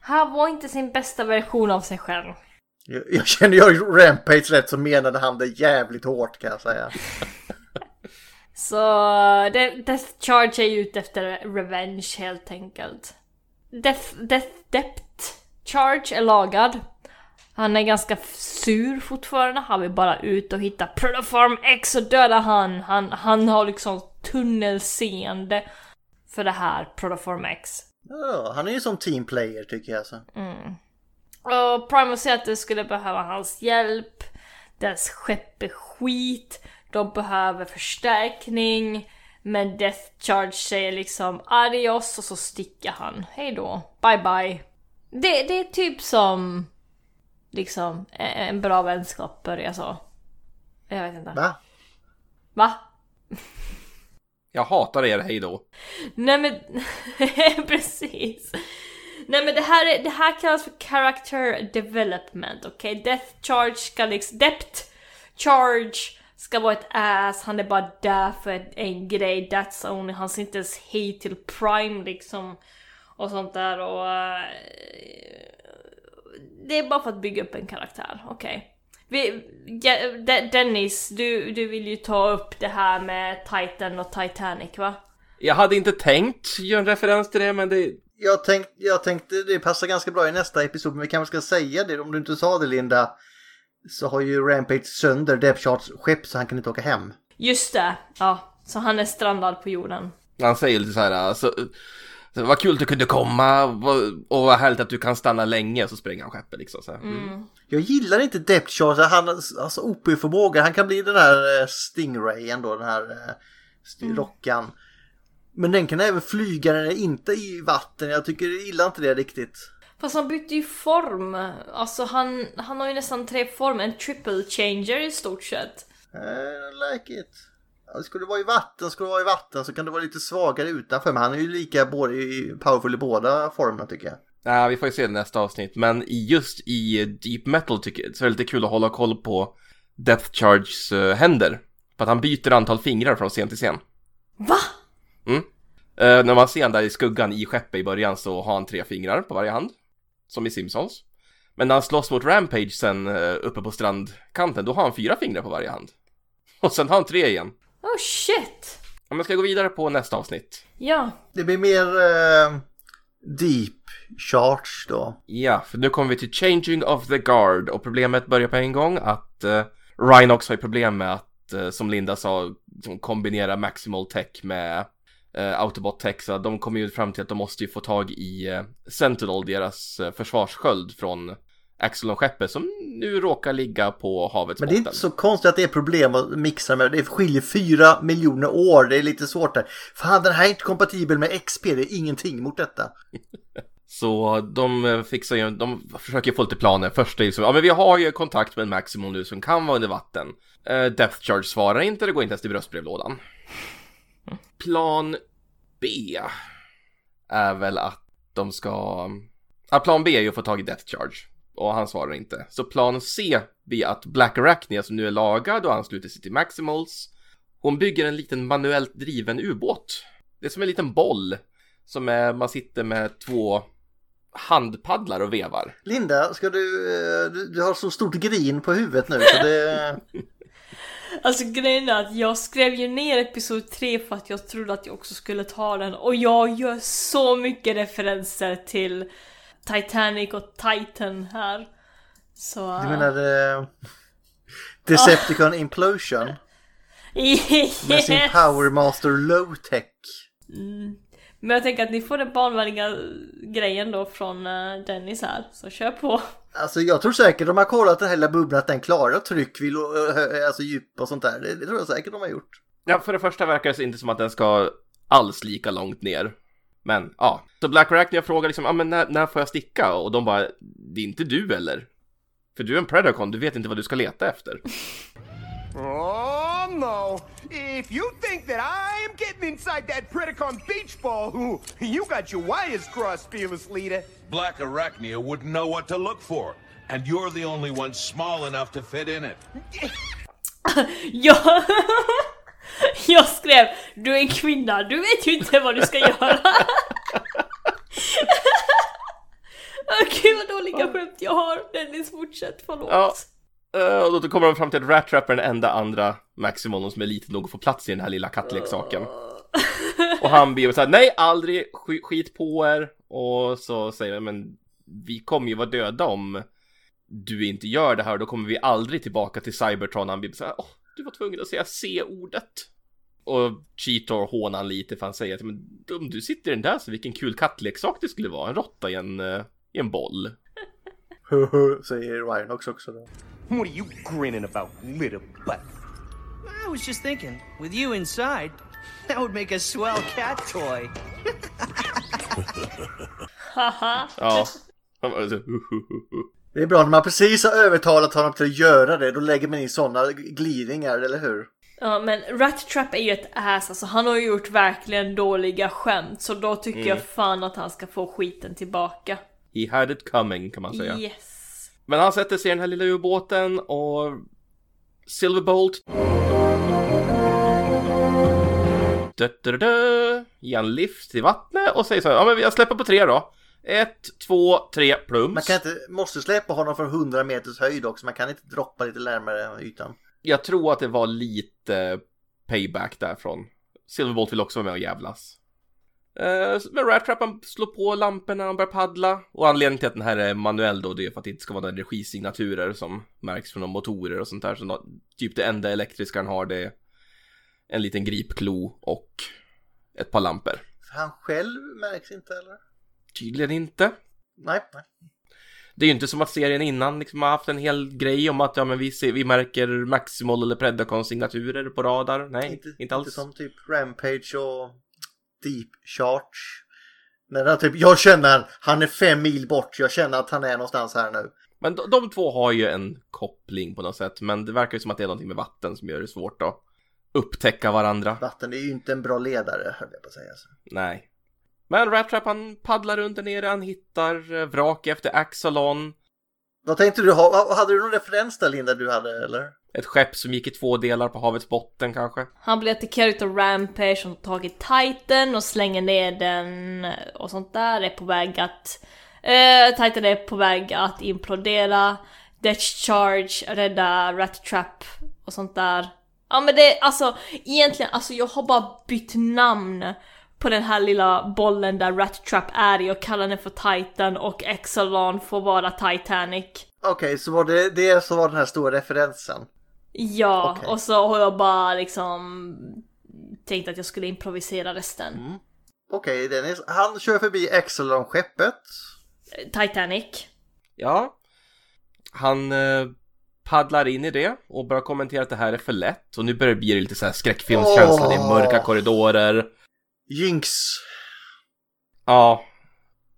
Han var inte sin bästa version av sig själv. Jag, jag känner jag Rampage rätt så menade han det jävligt hårt kan jag säga. Så De- Death Charge är ju ute efter revenge helt enkelt. Death, Death Depth Charge är lagad. Han är ganska sur fortfarande, han vill bara ut och hitta Protoform X och döda han. Han, han har liksom tunnelseende för det här Protoform X. Ja, han är ju som teamplayer tycker jag. Så. Och Primus säger att de skulle behöva hans hjälp. Deras skepp är skit. De behöver förstärkning. Men Death Charge säger liksom adios och så sticker han. Hej då. Bye bye. Det, det är typ som liksom en bra vänskap börjar så. Jag vet inte. Va? Va? Jag hatar er, hej då. Nej men, precis. Nej men det här, det här kallas för character development, okej? Death charge ska liksom, depth charge ska vara ett ass, han är bara där för en, grej, that's only, han ser inte ens hej till prime liksom. Och sånt där och... Uh, det är bara för att bygga upp en karaktär, okej? Vi, ja, De- Dennis, du, du vill ju ta upp det här med Titan och Titanic va? Jag hade inte tänkt göra en referens till det, men det... Jag, tänk, jag tänkte det passar ganska bra i nästa episod men vi kanske ska säga det om du inte sa det Linda. Så har ju Rampage sönder Depcharts skepp så han kan inte åka hem. Just det, ja. Så han är strandad på jorden. Han säger lite så här, alltså, så, vad kul att du kunde komma och vad härligt att du kan stanna länge, och så springer han skeppet liksom så här. Mm. Jag gillar inte Depchart, han har alltså OP-förmåga. Han kan bli den här eh, Stingrayen då, den här eh, st- rockan. Men den kan även flyga när den är inte i vatten. Jag tycker gillar inte det riktigt. Fast han bytte ju form. Alltså han, han har ju nästan tre former. En triple changer i stort sett. Eh, I like it. Ja, Skulle det vara i vatten, skulle det vara i vatten så kan det vara lite svagare utanför. Men han är ju lika både i, powerful i båda formerna tycker jag. Ja, vi får ju se det nästa avsnitt, men just i Deep Metal tycker jag så är det lite kul att hålla koll på Death Charges eh, händer. För att han byter antal fingrar från scen till scen. Va? Eh, när man ser han där i skuggan i skeppet i början så har han tre fingrar på varje hand. Som i Simpsons. Men när han slåss mot Rampage sen eh, uppe på strandkanten, då har han fyra fingrar på varje hand. Och sen har han tre igen. Oh shit! Om jag ska gå vidare på nästa avsnitt. Ja. Det blir mer eh, deep charge då. Ja, för nu kommer vi till Changing of the Guard och problemet börjar på en gång att eh, Rhinox har ju problem med att eh, som Linda sa, kombinera Maximal Tech med eh, Autobot så de kommer ju fram till att de måste ju få tag i eh, Sentinel, deras eh, försvarssköld från Axelon-skeppet som nu råkar ligga på havets Men det är botten. inte så konstigt att det är problem att mixa med. Det skiljer fyra miljoner år. Det är lite svårt där. Fan, den här är inte kompatibel med XP. Det är ingenting mot detta. Så de eh, fixar ju, de försöker få lite planer. Först är ju så, ja men vi har ju kontakt med en Maximum nu som kan vara under vatten. Uh, Death Charge svarar inte, det går inte ens till bröstbrevlådan. Plan B är väl att de ska... Ja, plan B är ju att få tag i Death Charge. Och han svarar inte. Så plan C blir att Black Arachnia som nu är lagad och ansluter sig till Maximals. Hon bygger en liten manuellt driven ubåt. Det är som en liten boll. Som är, man sitter med två handpaddlar och vevar. Linda, ska du, eh, du, du har så stort grin på huvudet nu så det... Alltså grejen är att jag skrev ju ner episod 3 för att jag trodde att jag också skulle ta den och jag gör så mycket referenser till Titanic och Titan här. Så... Du menar eh, Decepticon Implosion? Med sin Yes! Power Master Low Tech. Men jag tänker att ni får den barnvänliga grejen då från eh, Dennis här, så kör på. Alltså jag tror säkert de har kollat den här lilla bubblan att den klarar tryck, vill, alltså djup och sånt där. Det, det tror jag säkert de har gjort. Ja, för det första verkar det inte som att den ska alls lika långt ner. Men ja, så Black Arachnia frågar liksom, ja men när, när får jag sticka? Och de bara, det är inte du eller? För du är en Predacon, du vet inte vad du ska leta efter. No! If you think that I am getting inside that Predacon beach ball, ooh, you got your wires crossed, fearless leader. Black Arachnia wouldn't know what to look for, and you're the only one small enough to fit in it. Jag, jag skrev Du är en kvinna, du vet ju inte vad du ska göra. Åh Gud vad dåliga skämt jag har. Dennis fortsätt, förlåt. Ja, och då kommer de fram till att Rat Trap är den enda andra Maximon som är liten nog att få plats i den här lilla kattleksaken. Och han blir såhär, nej aldrig, sk- skit på er. Och så säger han, men vi kommer ju vara döda om du inte gör det här, då kommer vi aldrig tillbaka till Cybertron. Han blir såhär, åh, du var tvungen att säga C-ordet. Och Cheetor hånar lite för han säger att men om du sitter i den där så vilken kul kattleksak det skulle vara, en råtta i en, eh, i en boll. Säger Rhinox också då. What are you grinning about, little butt? I was just thinking, with you inside, that would make a swell cat toy. Haha. Ja. Det är bra när man precis har övertalat honom till att göra det. Då lägger man in sådana glidningar, eller hur? Ja men Rat Trap är ju ett ass, alltså han har ju gjort verkligen dåliga skämt så då tycker Mm. jag fan att han ska få skiten tillbaka. He had it coming kan man säga. Yes. Men han sätter sig i den här lilla ubåten och Silverbolt da, da, da, ger en lift till vattnet och säger så här, ja men jag släpper på tre då. Ett, två, tre, plums. Man kan inte, måste släppa honom från 100 meters höjd också. Man kan inte droppa lite närmare ytan. Jag tror att det var lite payback därifrån. Silverbolt vill också vara med och jävlas. Eh, Men Rat Trap han slår på lamporna och börjar paddla. Och anledningen till att den här är manuell då, det är för att det inte ska vara några energisignaturer som märks från de motorer och sånt där. Så nå- typ det enda elektriska han har det är en liten gripklo och ett par lampor. Han själv märks inte eller? Tydligen inte. Nej, nej. Det är ju inte som att serien innan liksom har haft en hel grej om att ja, men vi, ser, vi märker Maximal eller Predacon signaturer på radar. Nej, inte, Inte alls. som typ Rampage och Deep Charge. Är typ, jag känner han är fem mil bort, jag känner att han är någonstans här nu. Men de, de två har ju en koppling på något sätt, men det verkar ju som att det är någonting med vatten som gör det svårt att upptäcka varandra. Vatten är ju inte en bra ledare, höll jag på att säga. Så. Nej. Men Rat Trap han paddlar runt där nere, han hittar eh, vrak efter Axolon. Vad tänkte du ha? Hade du någon referens där Linda du hade eller? Ett skepp som gick i två delar på havets botten kanske. Han blir attackerad av Rampage som tagit Titan och slänger ner den och sånt där. Är på väg att... Eh, Titan är på väg att implodera. Death Charge, rädda Rat Trap och sånt där. Ja men det, alltså egentligen, alltså jag har bara bytt namn på den här lilla bollen där Rat Trap är i och kallar den för Titan och Exelon får vara Titanic. Okej, så var det det som var den här stora referensen. Ja, Okej. och så har jag bara liksom tänkt att jag skulle improvisera resten. Mm. Okej Dennis, han kör förbi Axel om skeppet. Titanic. Ja. Han eh, paddlar in i det och börjar kommentera att det här är för lätt. Och nu börjar det bli lite så här skräckfilmskänsla. Det är mörka korridorer. Jinx. Ja.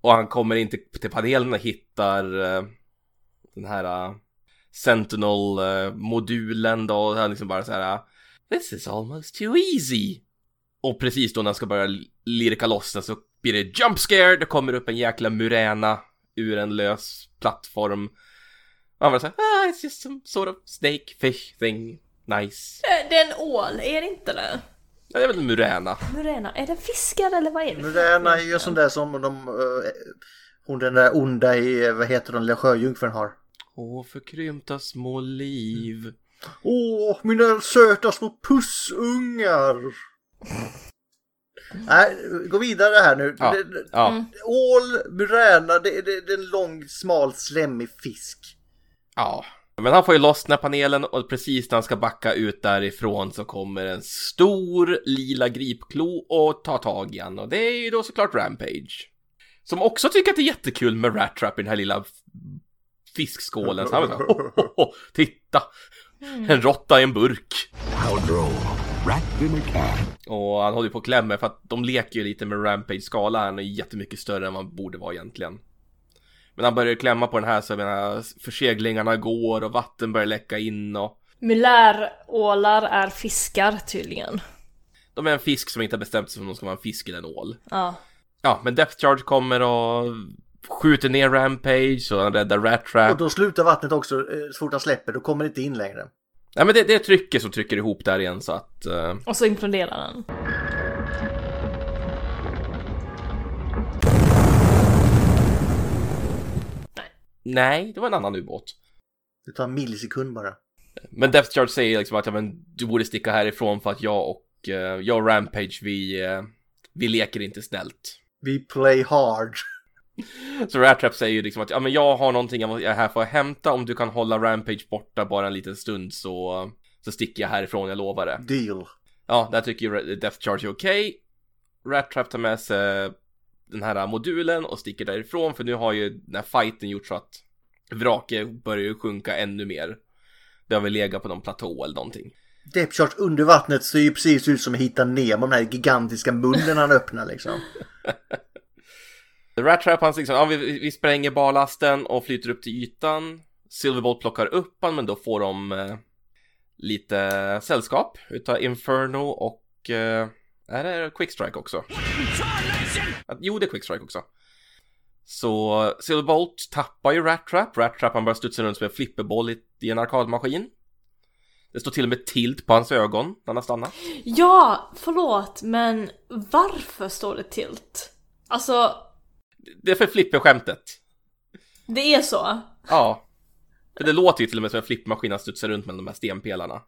Och han kommer inte till panelen och hittar eh, den här eh, Sentinel-modulen då. Och han liksom bara så här. This is almost too easy. Och precis då när han ska börja lirka loss den så blir det jump scare. Det kommer upp en jäkla muräna ur en lös plattform. Och han bara såhär, ah, it's just some sort of snake fish thing. Nice. Eh, Det är en ål, är det inte det? Ja, det är väl muräna. Muräna, är det fiskar eller vad är det? Muräna är ju sån där som de... eh, hon den där onda i, eh, vad heter den lilla sjöjungfrun har. Åh, förkrympta små liv. Åh, mina söta små pussungar! Nej, gå vidare här nu. Ja, Det- det- ja. Ål, muräna, det, det, det är en lång, smal, slemmig fisk. Ja, men han får ju lossna panelen och precis när han ska backa ut därifrån så kommer en stor lila gripklo och tar tag i han och det är ju då såklart Rampage. Som också tycker att det är jättekul med Rat Trap i den här lilla fiskskålen. Så han bara, här, "Ho, ho, ho, titta! En råtta i en burk. Och han håller ju på och klämmer för att de leker ju lite med Rampage skala. Han är jättemycket större än vad han borde vara egentligen. Men han börjar klämma på den här så jag menar förseglingarna går och vatten börjar läcka in och Mulärålar är fiskar tydligen. de är en fisk som inte har bestämt sig om de ska vara en fisk eller en ål. Ja. Ja, men Death Charge kommer och skjuter ner Rampage och han räddar Rat Och Trap. då slutar vattnet också eh, så fort han släpper, då kommer det inte in längre. Nej men det, det är trycket som trycker ihop där igen så att... eh, Och så imploderar den. Nej, det var en annan ubåt. Det tar en millisekund bara. Men Death Charge säger liksom att ja, men, du borde sticka härifrån för att jag och, eh, jag och Rampage vi, eh, vi leker inte snällt. Vi play hard. Så Rat Trap säger ju liksom att ja men jag har någonting jag är här för att hämta om du kan hålla Rampage borta bara en liten stund så, så sticker jag härifrån, jag lovar det. Deal. Ja, där tycker ju Death Charge är okej. Rat Trap tar med sig den här modulen och sticker därifrån för nu har ju den här fighten gjort så att vraket börjar ju sjunka ännu mer. Det har väl legat på någon platå eller någonting. Depth Charge under vattnet ser ju precis ut som att hitta Nemo, den här gigantiska munnen han öppnar liksom. Rat Trap han liksom, ja vi, vi spränger ballasten och flyter upp till ytan. Silverbolt plockar upp han men då får de eh, lite sällskap utav Inferno och eh, är det Quickstrike också? Att, jo, det är Quickstrike också. Så Silverbolt tappar ju Rat Trap. Rat Trap han börjar studsa runt som en flipperboll i, en arkadmaskin. Det står till och med tilt på hans ögon när han har stannat. Ja, förlåt, men varför står det tilt? Alltså, Det är för flipperskämtet. det är så. Ja. För det låter ju till och med som en flippermaskin han studsar runt mellan de här stenpelarna.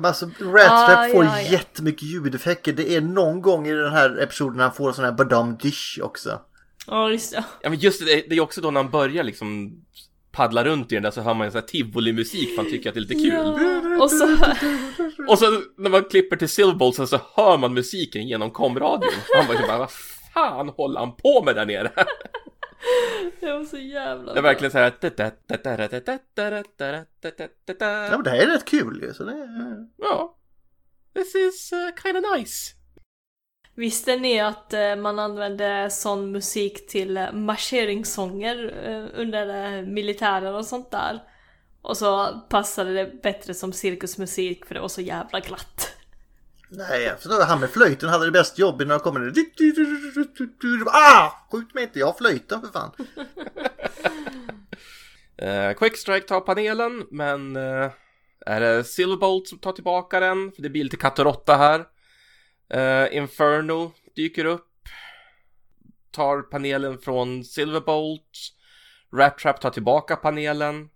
Men Alltså, Ratstrap Ah, får ja, ja. jättemycket ljudeffekter. Det är någon gång i den här episoden han får en sån här badam dish också. Ja, just det. Ja men just det, det är också då när han börjar liksom paddla runt i den där så hör man en sån här tivoli-musik för han tycker att det är lite kul. Ja. Och så... Och så när man klipper till Silverbolt så hör man musiken genom komradion. Han bara vad fan håller han på med där nere? Det var så jävla Det är verkligen så här. Ja, men det här är rätt kul ju. Så det... Ja. This is uh, kind of nice. Visste ni att eh, man använde sån musik till eh, marscheringssånger eh, under eh, militären och sånt där? Och så passade det bättre som cirkusmusik för det var så jävla glatt. Nej, jag förstår. Han med flöjten hade det bäst jobb när de kommer. Ah! Skjut mig inte, jag har flöjten för fan. Eh, uh, Quickstrike tar panelen, men uh, är det Silverbolt som tar tillbaka den? För det blir lite katt och råtta här. Uh, Inferno dyker upp. Tar panelen från Silverbolt. Rat Trap tar tillbaka panelen.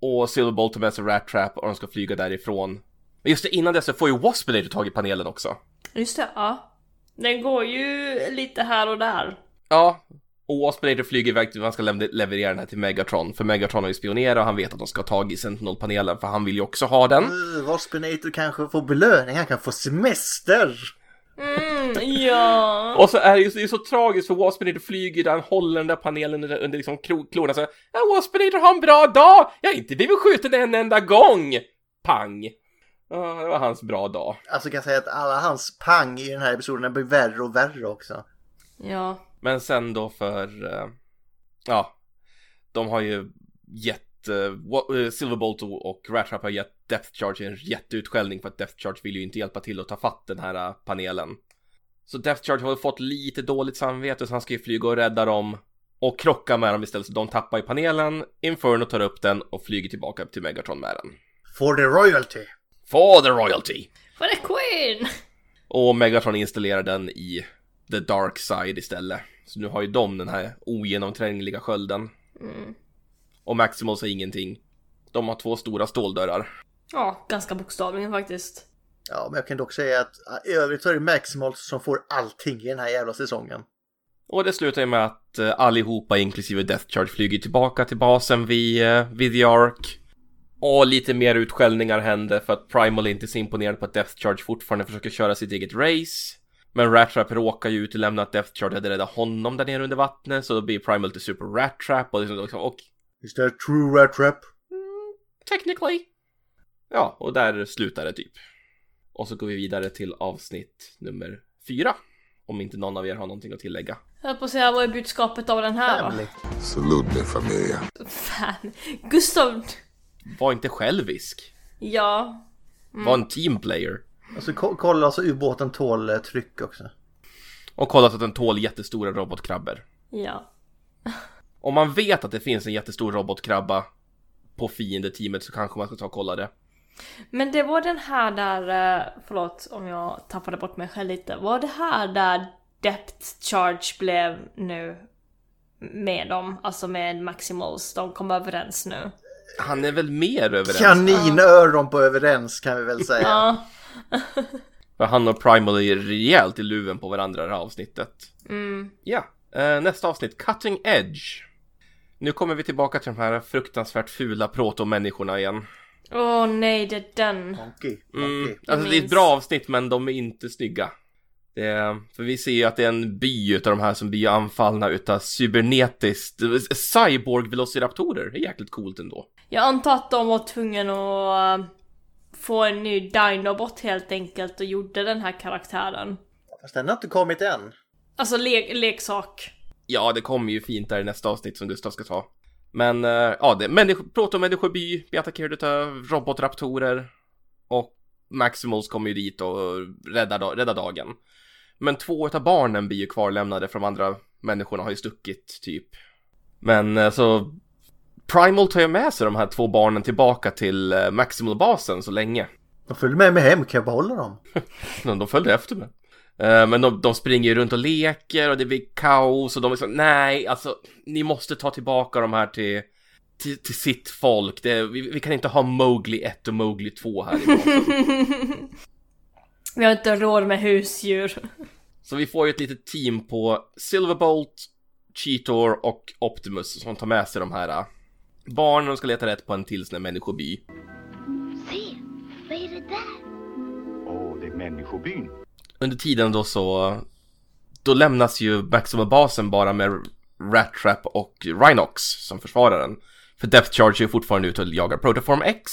Och Silverbolt tar med sig Rat Trap och de ska flyga därifrån. Men just det, innan dess så får ju Waspinator tag i panelen också. Just det, ja. Den går ju lite här och där. Ja, Och Waspinator flyger iväg till, han ska leverera den här till Megatron. För Megatron har ju spionerat och han vet att de ska ha tag i Sentinel-panelen för han vill ju också ha den. Uh, Waspinator kanske får belöning, han kan få semester. Mm, ja. Och så är det ju det är så tragiskt för Waspinator flyger där, han håller den där panelen under, under liksom klo- klorna så ja, Waspinator har en bra dag! Jag har inte blivit skjuten en enda gång! Pang! Ja, det var hans bra dag. Alltså kan jag säga att alla hans pang i den här episoden blir värre och värre också. Ja. Men sen då för, eh, ja, de har ju gett, uh, Wa- eh, Silverbolt och, Rattrap har gett Depth Charge en jätteutskällning för att Depth Charge vill ju inte hjälpa till att ta fatt den här eh, panelen. Så Depth Charge har fått lite dåligt samvete så han ska ju flyga och rädda dem och krocka med dem istället så de tappar i panelen. Inferno tar upp den och flyger tillbaka till Megatron med den. For the royalty. For the royalty! For the Queen! Och Megatron installerar den i the dark side istället. Så nu har ju de den här ogenomträngliga skölden. Mm. Och Maximals har ingenting. De har två stora ståldörrar. Ja, ganska bokstavligen faktiskt. Ja, men jag kan dock säga att i övrigt så är det Maximals som får allting i den här jävla säsongen. Och det slutar ju med att eh, allihopa, inklusive Death Charge, flyger tillbaka till basen vid, eh, vid The Ark. Och lite mer utskällningar händer för att Primal är inte så imponerad på att Death Charge fortfarande försöker köra sitt eget race. Men Rattrap råkar ju utelämna att Death Charge hade räddat honom där nere under vattnet, så då blir Primal till Super Rattrap och liksom, liksom och Is that true rat trap? technically. Ja, och där slutar det typ. Och så går vi vidare till avsnitt nummer fyra. Om inte någon av er har någonting att tillägga. Jag höll på att säga, vad är budskapet av den här Family. Salute me familia. då? Fan. Gustav! Var inte självisk. Ja. Var en teamplayer. Alltså ko- kolla så ubåten tål eh, tryck också. Och kollat att den tål jättestora robotkrabbor. Ja. Om man vet att det finns en jättestor robotkrabba på fiendeteamet så kanske man ska ta och kolla det. Men det var den här där, eh, förlåt om jag tappade bort mig själv lite. Var det här där Depth Charge blev nu med dem? Alltså med Maximals, de kom överens nu. Han är väl mer överens? Kaninöron på överens kan vi väl säga. Ja. För han och Primal är rejält i luven på varandra i det här avsnittet. Mm. Ja, eh, nästa avsnitt, Cutting Edge. Nu kommer vi tillbaka till de här fruktansvärt fula protomänniskorna igen. Åh nej, det är den. Monkey, Mm, monkey. alltså det är ett bra avsnitt men de är inte snygga. Det är, för vi ser ju att det är en by utav de här som blir anfallna utav cybernetiskt, cyborg-velociraptorer. Det är jäkligt coolt ändå. Jag antar att de var tvungna att eh, få en ny Dinobot helt enkelt och gjorde den här karaktären. Fast den har inte kommit än. Alltså le leksak. Ja, det kommer ju fint där i nästa avsnitt som Gustav ska ta. Men, eh, ja, det är människo, protomänniskoby blir attackerad utav robotraptorer. Och Maximals kommer ju dit och räddar, da- räddar dagen. Men två utav barnen blir ju kvarlämnade för de andra människorna har ju stuckit, typ. Men eh, så Primal tar ju med sig de här två barnen tillbaka till eh, Maximal-basen så länge. De följer med mig hem, kan jag behålla dem? Men de följde efter mig. Eh, Men de, de springer ju runt och leker och det blir kaos och de är så nej, alltså ni måste ta tillbaka de här till, till, till sitt folk. Det, vi, vi kan inte ha Mowgli 1 och Mowgli 2 här i. Vi har inte råd med husdjur. Så vi får ju ett litet team på Silverbolt, Cheetor och Optimus som tar med sig de här äh, barnen och ska leta rätt på en till sån här människoby. Se, vad är det där? Åh, det är människobyn. Under tiden då så då lämnas ju Maximal-basen bara med Rat-Trap och Rhinox som försvarar den. För Depth Charge är fortfarande ute och jagar Protoform X.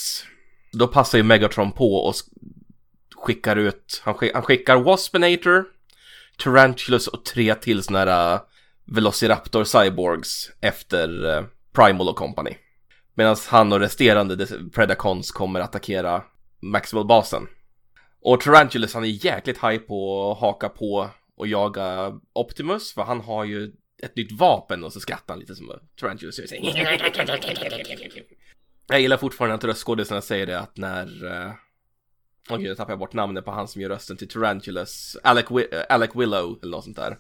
Då passar ju Megatron på och skickar ut, han, skick, han skickar Waspinator, Tarantulas och tre till såna här uh, Velociraptor Cyborgs efter uh, Primal och Company. Medan han och resterande Predacons kommer attackera Maximal-basen. Och Tarantulas han är jäkligt high på att haka på och jaga Optimus för han har ju ett nytt vapen och så skrattar han lite som Tarantulas gör. Jag gillar fortfarande att röstskådisarna säger det att när Åh oh, gud, jag tappade bort namnet på han som gör rösten till Tarantulas Alec, Wi- eh, Alec Willow eller något sånt där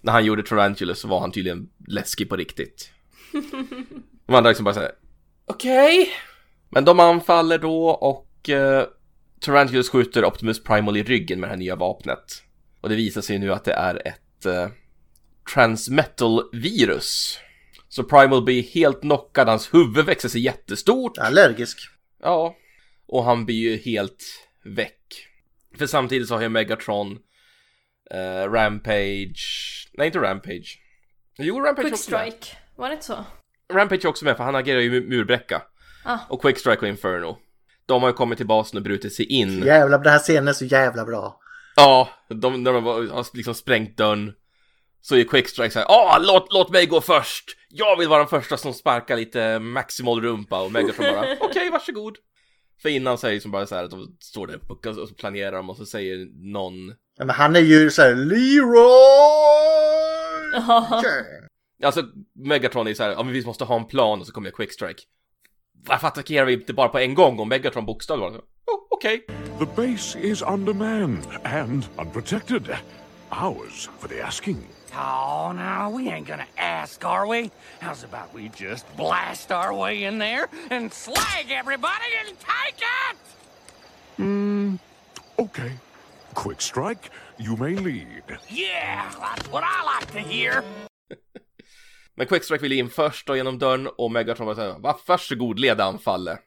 När han gjorde Tarantulas så var han tydligen läskig på riktigt de andra liksom bara såhär Okej Men de anfaller då och uh, Tarantulas skjuter Optimus Primal i ryggen med det här nya vapnet. Och det visar sig nu att det är ett uh, transmetal-virus. Så Primal blir helt knockad, hans huvud växer sig jättestort. Allergisk. Ja, och han blir ju helt väck. För samtidigt så har ju Megatron, eh, Rampage, nej inte Rampage. Jo, Rampage Quick också med. strike, var det inte så? Rampage är också med för han agerar ju mu- murbräcka. Ah. Och Quick Strike och Inferno. De har ju kommit till basen och brutit sig in. Jävlar, den här scenen är så jävla bra. Ja, de, när de har liksom sprängt dörren. Så är Quick Strike såhär, ah låt, låt mig gå först! Jag vill vara den första som sparkar lite maximal rumpa och Megatron bara, okej varsågod. För innan så är det som bara så här att de står där och och så planerar de och så säger någon Ja, men han är ju såhär Leroy! Alltså Megatron är så här, ja men vi måste ha en plan och så kommer jag Quick Strike. Varför attackerar vi inte bara på en gång om Megatron bokstavligen bara, oh, okej. The base is undermanned and unprotected. Ours for the asking. Oh, no, we ain't gonna ask, are we? How's about we just blast our way in there and slag everybody and take it? Hmm. Okay. Quick strike, you may lead. Yeah, that's what I like to hear. Men Quick Strike vill in först och genom dörren och Megatron bara säger va varsågod leda anfallet.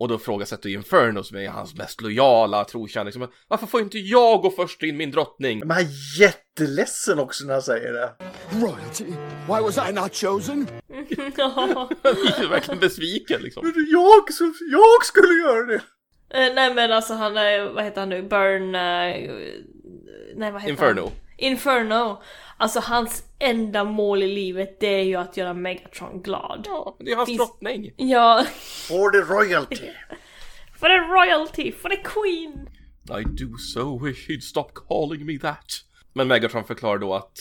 Och då frågasätter Inferno som är hans mest lojala trotjänare liksom, varför får inte jag gå först in min drottning? Men han är jätteledsen också när han säger det. Royalty? Why was I not chosen? Ja. Han är verkligen besviken liksom. Men jag, som- jag skulle göra det! Eh, nej men alltså han är, vad heter han nu, Burn... eh, nej vad heter Inferno. han? Inferno. Alltså hans enda mål i livet det är ju att göra Megatron glad. Ja, det är hans Finns- drottning. Ja, For the royalty. för the royalty, för the queen. I do so wish he'd stop calling me that. Men Megatron förklarar då att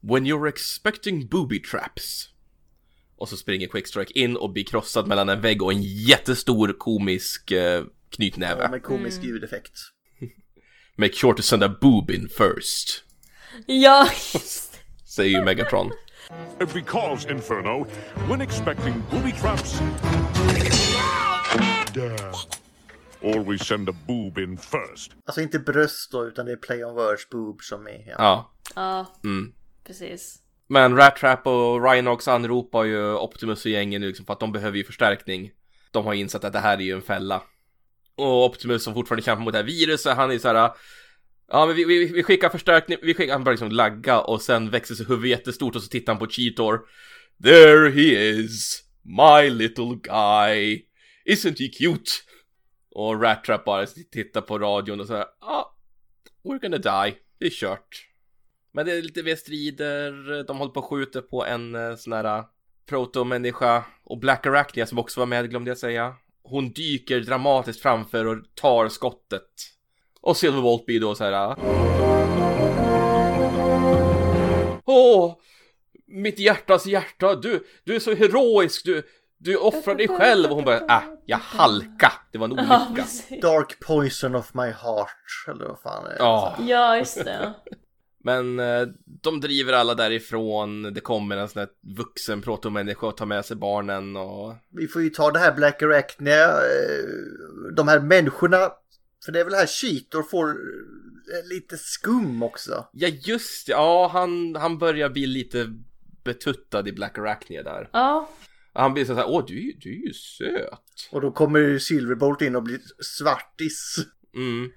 When you're expecting booby traps Och så springer Quickstrike in och blir krossad mellan en vägg och en jättestor komisk eh, knytnäve. Ja, med komisk ljudeffekt. Make sure to send a boob in first. Ja, Säger ju Megatron. Because, Inferno, when expecting booby traps, always send a boob in first. Alltså inte bröst då, utan det är play on words, boob som är... Ja. Ja. ja Mm. precis. Men Rat Trap och Rhinox anropar ju Optimus och gängen nu liksom för att de behöver ju förstärkning. De har insett att det här är ju en fälla. Och Optimus som fortfarande kämpar mot det här viruset, han är så här. Ja men vi, vi, vi skickar förstärkning, vi skickar, han börjar liksom lagga och sen växer sig huvudet jättestort och så tittar han på Cheetor. There he is, my little guy. Isn't he cute? Och Rattrap bara tittar på radion och säger ah, we're gonna die, det är kört. Men det är lite mer strider, de håller på och skjuter på en eh, sån här eh, protomänniska och Black Arachnia som också var med, glömde jag säga. Hon dyker dramatiskt framför och tar skottet. Och Silverbolt blir då så här. eh, Åh! Mitt hjärtas hjärta, du, du är så heroisk, du, du offrar dig själv och hon bara, ah, jag halka, det var en olycka. Dark poison of my heart, eller vad fan är det? Ja. Ja, just det. Men eh, de driver alla därifrån, det kommer en sån här vuxen protomänniska och tar med sig barnen och... Vi får ju ta det här Black Arachnia, eh, de här människorna, för det är väl här Cheetor får eh, lite skum också. Ja just ja han, han börjar bli lite betuttad i Black Arachnia där. Ja. Han blir så här, åh du, är ju- du är ju söt. Och då kommer ju Silverbolt in och blir svartis. Mm.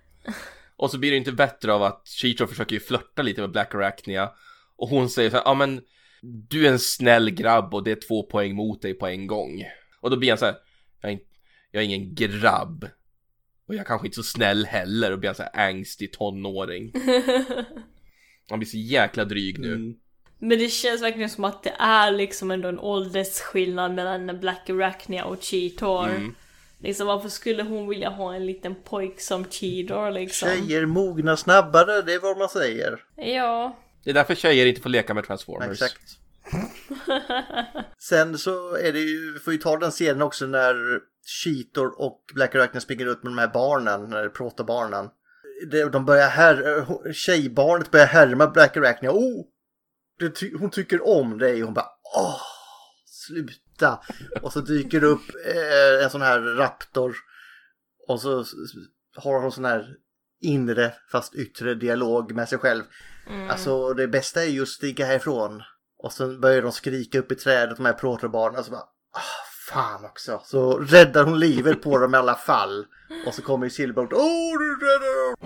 Och så blir det inte bättre av att Cheetor försöker ju flörta lite med Black Arachnia. Och hon säger så här, ja men du är en snäll grabb och det är två poäng mot dig på en gång. Och då blir han så här, jag är, in, jag är ingen grabb. Och jag är kanske inte så snäll heller och blir han så här angstig tonåring. Han blir så jäkla dryg nu. Men det känns verkligen som att det är liksom ändå en åldersskillnad mellan Black Arachnia och Cheetor. Mm. Liksom varför skulle hon vilja ha en liten pojk som Cheetor liksom? Tjejer mognar snabbare, det är vad man säger. Ja. Det är därför tjejer inte får leka med Transformers. Exakt. Sen så är det ju, vi får ju ta den scenen också när Cheetor och Black Arachnia springer ut med de här barnen, när protobarnen. De börjar här, tjejbarnet börjar härma Black Arachnia. Oh! Ty, hon tycker om dig och hon bara åh, sluta. Och så dyker det upp eh, en sån här raptor. Och så har hon sån här inre fast yttre dialog med sig själv. Mm. Alltså det bästa är ju att stiga härifrån. Och sen börjar de skrika upp i trädet, de här protobarnen. Och så bara, ah, fan också. Så räddar hon livet på dem i alla fall. Och så kommer ju Silverbolt, åh du räddar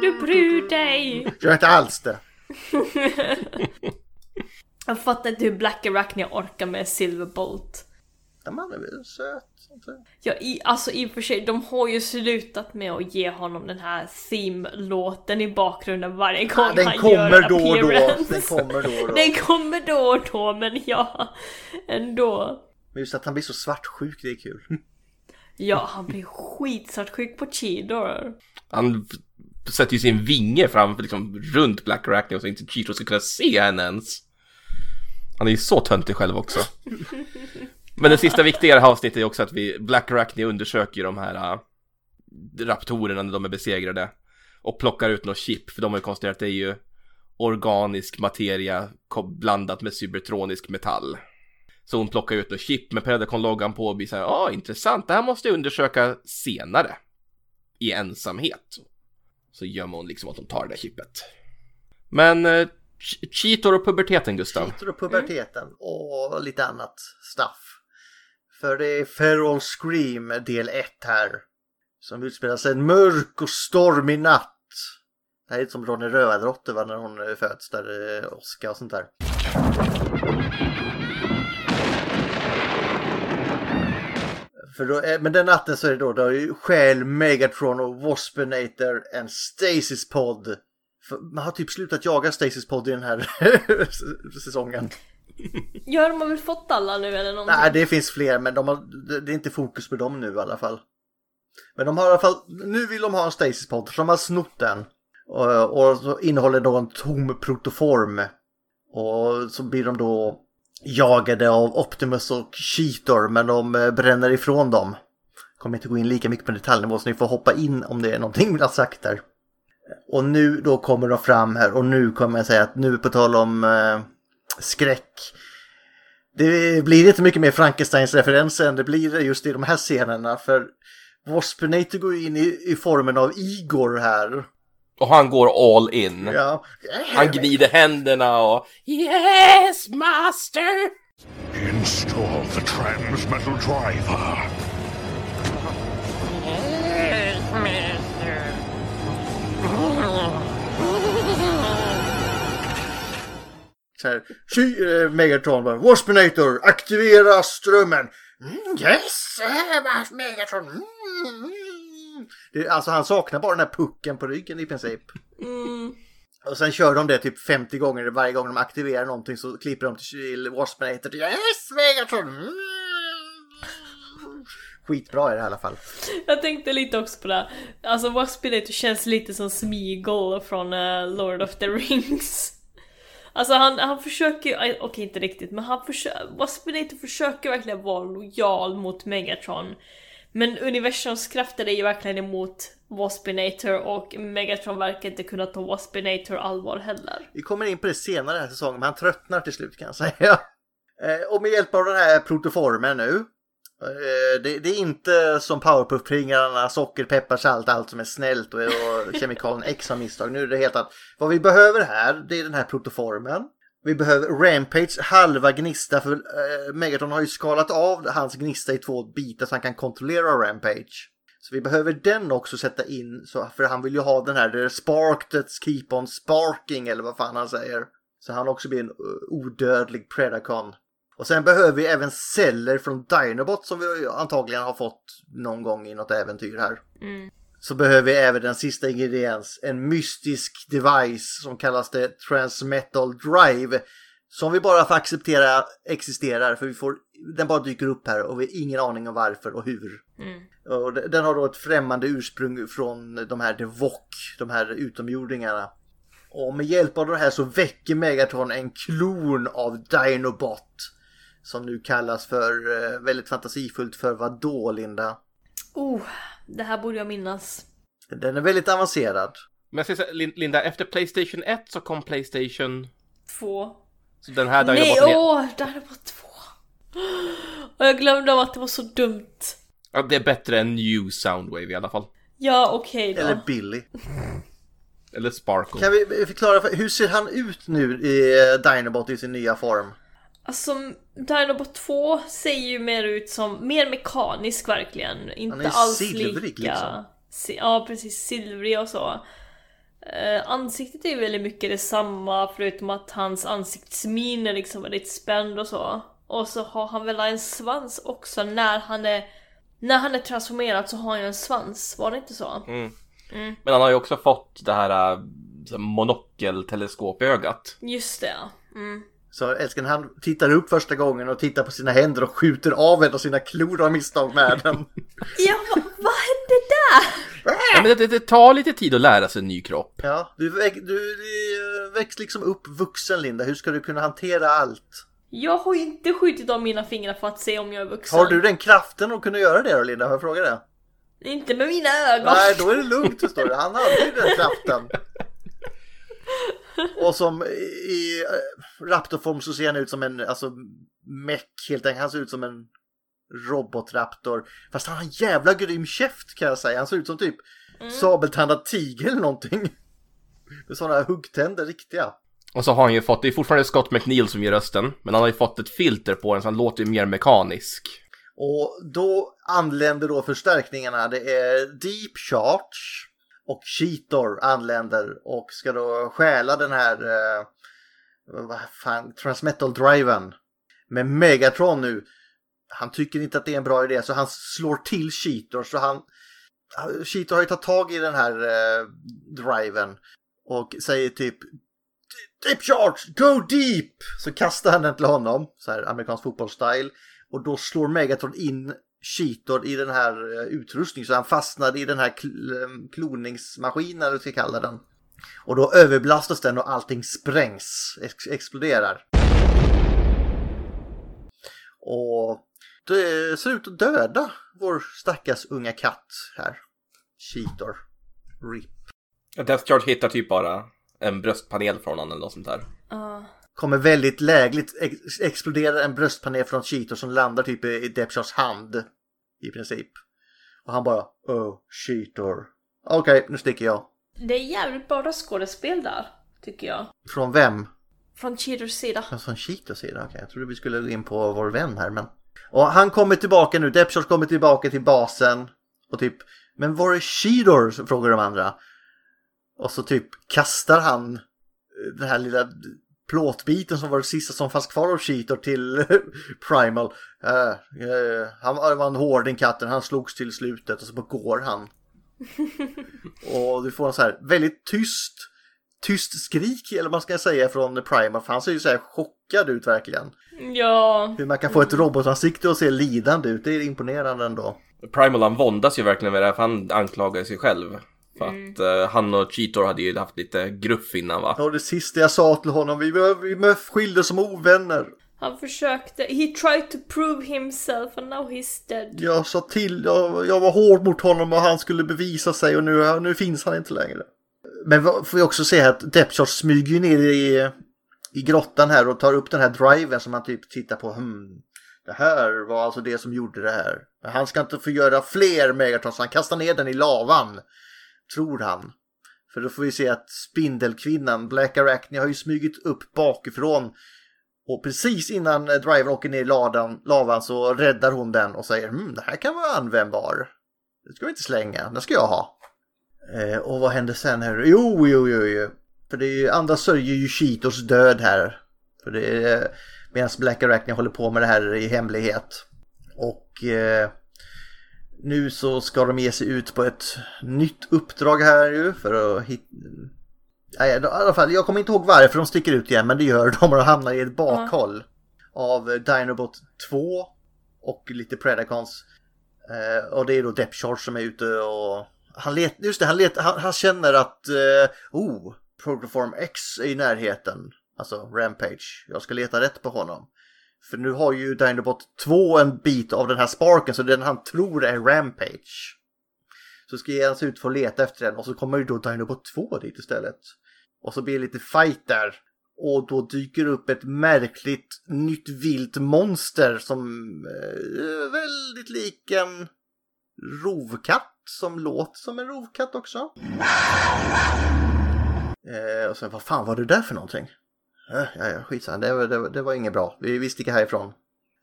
Du bryr dig! Gör inte alls det. Jag fattar inte hur Black Arachnia orkar med Silverbolt. Ja, man är väl söt. Ja, i, alltså i och för sig, de har ju slutat med att ge honom den här theme-låten i bakgrunden varje gång Ja, den han kommer gör då och då. appearance. Den kommer då och då. Den kommer då och då, men ja, ändå. Men just att han blir så svartsjuk, det är kul. Ja, han blir skitsvartsjuk på Cheetor. Han sätter ju sin vinge framför, liksom runt Black Arachnia så inte Cheeto ska kunna se henne ens. Han är ju så töntig själv också. Men det sista viktiga i det här avsnittet är också att vi, Black Rackney undersöker ju de här äh, raptorerna när de är besegrade. Och plockar ut något chip, för de har ju konstaterat att det är ju organisk materia blandat med cybertronisk metall. Så hon plockar ut något chip med Predacon-loggan på och blir såhär, ja ah, intressant, det här måste jag undersöka senare. I ensamhet. Så gömmer hon liksom att de tar det där chippet. Men äh, eh, Cheetor och puberteten Gustav. Cheetor och puberteten och lite annat stuff. För det är Feral Scream del 1 här. Som utspelar sig en mörk och stormig natt. Det här är lite som Ronny Rövardotter va, när hon eh, föds där, eh, Oscar och sånt där. För då, eh, men den natten så är det då, då är ju stjäl Megatron och Waspinator en Stasis-podd. Man har typ slutat jaga Stasis-podd i den här säsongen. Ja, de har väl fått alla nu eller någonting? Nej, det finns fler, men de har, det- är inte fokus på dem nu i alla fall. Men de har i alla fall, nu vill de ha en Stasis Pod, så de har snott den. Och, och så innehåller då en tom protoform. Och så blir de då jagade av Optimus och Cheetor, men de eh, bränner ifrån dem. Kommer inte gå in lika mycket på detaljnivå, så ni får hoppa in om det är någonting vi har sagt där. Och nu då kommer de fram här och nu kommer jag säga att nu på tal om eh, skräck. Det blir inte mycket mer Frankensteins referenser än det blir just i de här scenerna för Waspinator går in i, i formen av Igor här. Och han går all in. Ja. Han gnider händerna och Yes master! Install the transmetal driver. Så här, Sky- eh, Megatron bara Waspinator, aktivera strömmen. Mm, yes, eh, Megatron. Mm, mm. Det, alltså han saknar bara den här pucken på ryggen i princip. Mm. Och sen kör de det typ 50 gånger varje gång de aktiverar någonting så klipper de till Waspinator. Yes, Megatron. Mm. Skitbra är det i alla fall. Jag tänkte lite också på det. Alltså Waspinator känns lite som Smeagol från eh, Lord of the Rings. Alltså han, han försöker ju, okej inte riktigt, men han försöker, Waspinator försöker verkligen vara lojal mot Megatron. Men universums krafter är ju verkligen emot Waspinator och Megatron verkar inte kunna ta Waspinator allvar heller. Vi kommer in på det senare den här säsongen, men han tröttnar till slut kan jag säga. Eh, och med hjälp av den här protoformen nu. Eh, det, det är inte som Powerpuff-pringarna, socker, peppar, salt, allt som är snällt och, och kemikalien X har misstag. Nu är det helt att vad vi behöver här, det är den här protoformen. Vi behöver Rampage halva gnista för eh, Megaton har ju skalat av hans gnista i två bitar så han kan kontrollera Rampage. Så vi behöver den också sätta in, så, för han vill ju ha den här the spark that's keep on sparking eller vad fan han säger. Så han också blir en eh, odödlig Predacon. Och sen behöver vi även celler från Dinobot som vi antagligen har fått någon gång i något äventyr här. Mm. Så behöver vi även den sista ingrediens, en mystisk device som kallas det Transmetal Drive. Som vi bara får acceptera existerar för vi får, den bara dyker upp här och vi har ingen aning om varför och hur. Mm. Och de- den har då ett främmande ursprung från de här Devok, de här utomjordingarna. Och med hjälp av det här så väcker Megatron en klon av Dinobot. Som nu kallas för, eh, väldigt fantasifullt för vad då Linda? Oh, det här borde jag minnas. Den är väldigt avancerad. Men jag säger så Linda, efter Playstation 1 så kom Playstation... Två. Så den här Nej, Dinoboten är... åh, det här var två. Och jag glömde av att det var så dumt. Ja, det är bättre än New Soundwave i alla fall. Ja, okej då. Eller Billy. Eller Sparkle. Kan vi förklara, för- hur ser han ut nu i eh, Dinobot i sin nya form? Alltså, Dinobot 2 ser ju mer ut som, mer mekanisk verkligen. Inte är alls silvrig, lika... liksom. Si- Ja, precis. Silvrig och så. Eh, ansiktet är ju väldigt mycket detsamma förutom att hans ansiktsmin är liksom väldigt spänd och så. Och så har han väl en svans också när han är... När han är transformerad så har han ju en svans, var det inte så? Mm. Mm. Men han har ju också fått det här här monokelteleskopögat. Just det, ja. Mm. Så älskaren han tittar upp första gången och tittar på sina händer och skjuter av en av sina klor av misstag med den. Ja, vad, vad hände där? Ja, men det, det, det tar lite tid att lära sig en ny kropp. Ja, du, väx, du, du växt liksom upp vuxen Linda, hur ska du kunna hantera allt? Jag har ju inte skjutit av mina fingrar för att se om jag är vuxen. Har du den kraften att kunna göra det då Linda? Har jag frågat det? Inte med mina ögon. Nej, då är det lugnt förstår du. Han hade ju den kraften. Och som i eh, Raptorform så ser han ut som en, alltså meck helt enkelt. Han ser ut som en robotraptor. Fast han har en jävla grym käft kan jag säga. Han ser ut som typ sabeltandad tiger eller någonting. Med sådana huggtänder, riktiga. Och så har han ju fått, det är fortfarande Scott McNeil som gör rösten, men han har ju fått ett filter på den så han låter ju mer mekanisk. Och då anländer då förstärkningarna. Det är Deep Charge och Cheetor anländer och ska då stjäla den här eh, vad fan, Transmetal-driven. Men Megatron nu, han tycker inte att det är en bra idé så han slår till Cheetor så han Cheetor har ju tagit tag i den här eh, driven och säger typ Deep Charge, go deep! Så kastar han den till honom, så här amerikansk fotbollsstyle. Och då slår Megatron in Cheetor i den här eh, utrustningen så han fastnar i den här kl- eh, kloningsmaskinen eller vad ska kalla den. Och då överbelastas den och allting sprängs, ex- exploderar. Och det ser ut att döda vår stackars unga katt här. Cheetor. RIP. Death Charge hittar typ bara en bröstpanel från honom eller något sånt där. Ja. Kommer väldigt lägligt, ex- exploderar en bröstpanel från Cheetor som landar typ i Depchars hand. I princip. Och han bara, oh, Cheetor. Okej, nu sticker jag. Det är jävligt bra röstskådespel där, tycker jag. Från vem? Från Cheaters sida. Ja, Från Cheetors sida, okej. Jag trodde vi skulle gå in på vår vän här, men... Och han kommer tillbaka nu, Depchars kommer tillbaka till basen. Och typ, men var är Cheetor? Frågar de andra. Och så typ kastar han eh, den här lilla plåtbiten som var det sista som fanns kvar av Cheetor till Primal. Eh, eh, han var en hårding katten, han slogs till slutet och så bara går han. och du får en så här väldigt tyst, tyst skrik eller vad man ska säga från Primal. För han ser ju så här chockad ut verkligen. Ja. Hur man kan få ett robotansikte och se lidande ut, det är imponerande ändå. Primal han våndas ju verkligen med det här för han anklagar sig själv. För att eh, han och Cheetor hade ju haft lite gruff innan va? Och det sista jag sa till honom, vi, vi, vi skildes som ovänner. Han försökte, he tried to prove himself and now he's dead. Jag sa till, jag, jag var hård mot honom och han skulle bevisa sig och nu, nu finns han inte längre. Men får vi också se här att Depchart smyger ju ner i, i grottan här och tar upp den här driven som han typ tittar på. Hmm, det här var alltså det som gjorde det här. Men han ska inte få göra fler Megatron så han kastar ner den i lavan. Tror han. För då får vi se att Spindelkvinnan, Black Arachne, har ju smugit upp bakifrån. Och precis innan eh, åker ner i ladan, lavan så räddar hon den och säger hm, det här kan vara användbar. Det ska vi inte slänga, det ska jag ha. Eh, och vad händer sen här? Jo, jo, jo, jo. För det är ju, andra sörjer ju Cheetos död här. För det är eh, medan Black Arachne håller på med det här i hemlighet. Och eh, nu så ska de ge sig ut på ett nytt uppdrag här ju för att hitta... Nej, i alla fall, jag kommer inte ihåg varför de sticker ut igen men det gör de och hamnar i ett bakhåll. Av eh, Dinobot 2 och lite Predacons. Eh, och det är då Depth Charge som är ute och han, let, just det, han, let, han, han känner att eh, oh, Protoform X är i närheten. Alltså Rampage. Jag ska leta rätt på honom. För nu har ju Dinobot 2 en bit av den här sparken så den han tror är Rampage. Så ska han sig alltså ut för att leta efter den och så kommer ju då Dinobot 2 dit istället. Och så blir det lite fight där. Och då dyker upp ett märkligt nytt vilt monster som är väldigt lik en rovkatt som låter som en rovkatt också. Eh, och sen vad fan var det där för någonting? Äh, ja, ja, skitsamma, det, det, det var inget bra. Vi, vi sticker härifrån.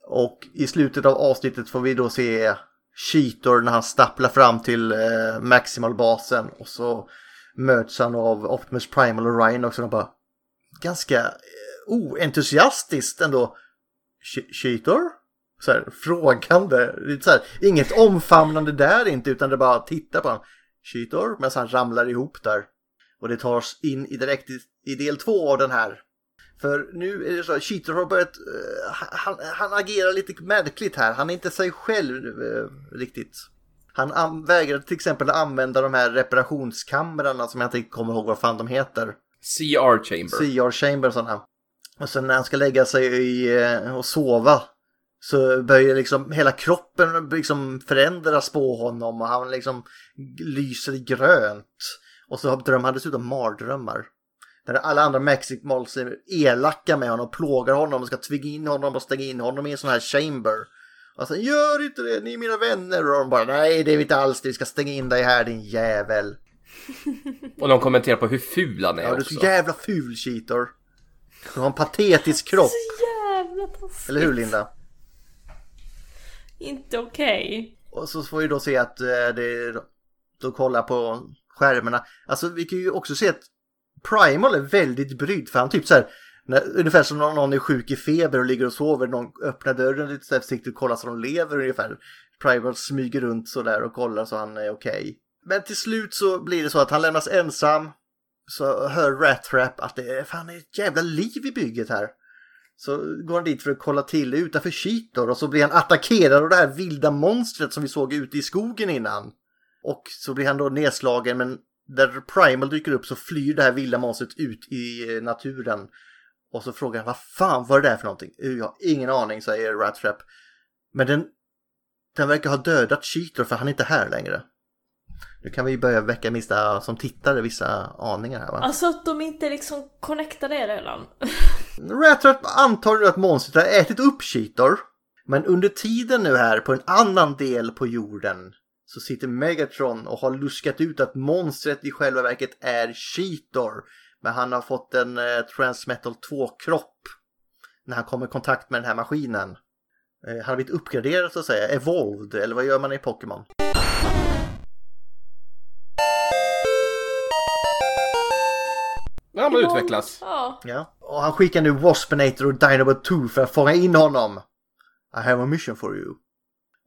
Och i slutet av avsnittet får vi då se Cheetor när han stapplar fram till eh, Maximal-basen och så möts han av Optimus Primal och Ryan också. Och bara ganska eh, oentusiastiskt ändå. Cheetor? Så här, frågande. Så här, inget omfamnande där inte utan det bara titta på honom. Cheetor medan han ramlar ihop där. Och det tar oss in i direkt i, i del två av den här. För nu är det så att Cheetor har börjat, eh, han, han agerar lite märkligt här. Han är inte sig själv eh, riktigt. Han an- vägrar till exempel använda de här reparationskamrarna som jag inte kommer ihåg vad fan de heter. CR Chamber. CR Chamber sådana. Och sen när han ska lägga sig i, eh, och sova så börjar liksom hela kroppen liksom förändras på honom och han liksom lyser grönt. Och så drömmer han dessutom mardrömmar. Där alla andra Maximals är elaka med honom, plågar honom och ska tvinga in honom och stänga in honom i en sån här chamber. Och sen gör inte det, ni är mina vänner. Och de bara nej det är vi inte alls, vi ska stänga in dig här din jävel. Och de kommenterar på hur ful han är Ja du är så jävla ful Cheetor. Du har en patetisk kropp. Jävla taskigt. Eller hur Linda? Inte okej. Och så får vi då se att eh, det då kollar på skärmarna. Alltså vi kan ju också se att Primal är väldigt brydd för han typ så här när, ungefär som när någon är sjuk i feber och ligger och sover, någon öppnar dörren lite så här försiktigt och kollar så de lever ungefär. Primal smyger runt så där och kollar så han är okej. Men till slut så blir det så att han lämnas ensam. Så hör Rattrap att det är fan ett jävla liv i bygget här. Så går han dit för att kolla till utanför Cheetor och så blir han attackerad av det här vilda monstret som vi såg ute i skogen innan. Och så blir han då nedslagen men där Primal dyker upp så flyr det här vilda monstret ut i eh, naturen. Och så frågar han vad fan var det där för någonting? "Uh, Jag har ingen aning säger Rattrap. Men den, den verkar ha dödat Cheetor för han är inte här längre. Nu kan vi börja väcka vissa som tittare vissa aningar här va? Alltså att de inte liksom connectade det redan. Rattrap antar nu att monstret har ätit upp Cheetor. Men under tiden nu här på en annan del på jorden så sitter Megatron och har luskat ut att monstret i själva verket är Cheetor. Men han har fått en eh, Transmetal 2-kropp när han kommer i kontakt med den här maskinen. Eh, han har blivit uppgraderad så att säga, evolved, eller vad gör man i Pokémon? Ja, man utvecklas. Ja. Ja. Och han skickar nu Waspinator och Dinobot 2 för att fånga in honom. I have a mission for you.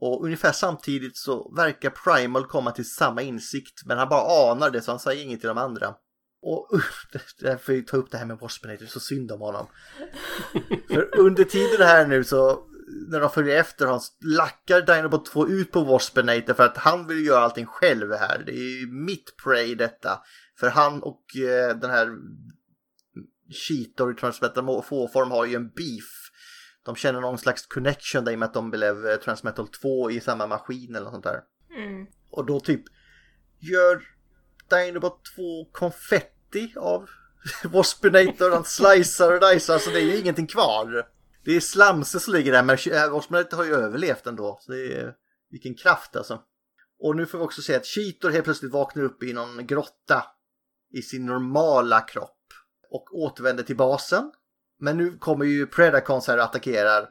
Och ungefär samtidigt så verkar Primal komma till samma insikt men han bara anar det så han säger inget till de andra. Och usch, därför vi ta upp det här med Waspinator, så synd om honom. för under tiden här nu så när de följer efter honom lackar Dinobot 2 ut på Waspinator för att han vill göra allting själv här. Det är ju mitt prey detta. För han och eh, den här Cheetor i Transmetal form har ju en beef. De känner någon slags connection där i och med att de blev eh, Transmetal 2 i samma maskin eller något sånt där. Mm. Och då typ gör Dinobot 2 konfetti av Waspinator. Han slicear och dicear så det är ju ingenting kvar. Det är slamser som ligger där men äh, Waspinator har ju överlevt ändå. Så det är vilken kraft alltså. Och nu får vi också se att Cheetor helt plötsligt vaknar upp i någon grotta i sin normala kropp och återvänder till basen. Men nu kommer ju Predacons här och attackerar.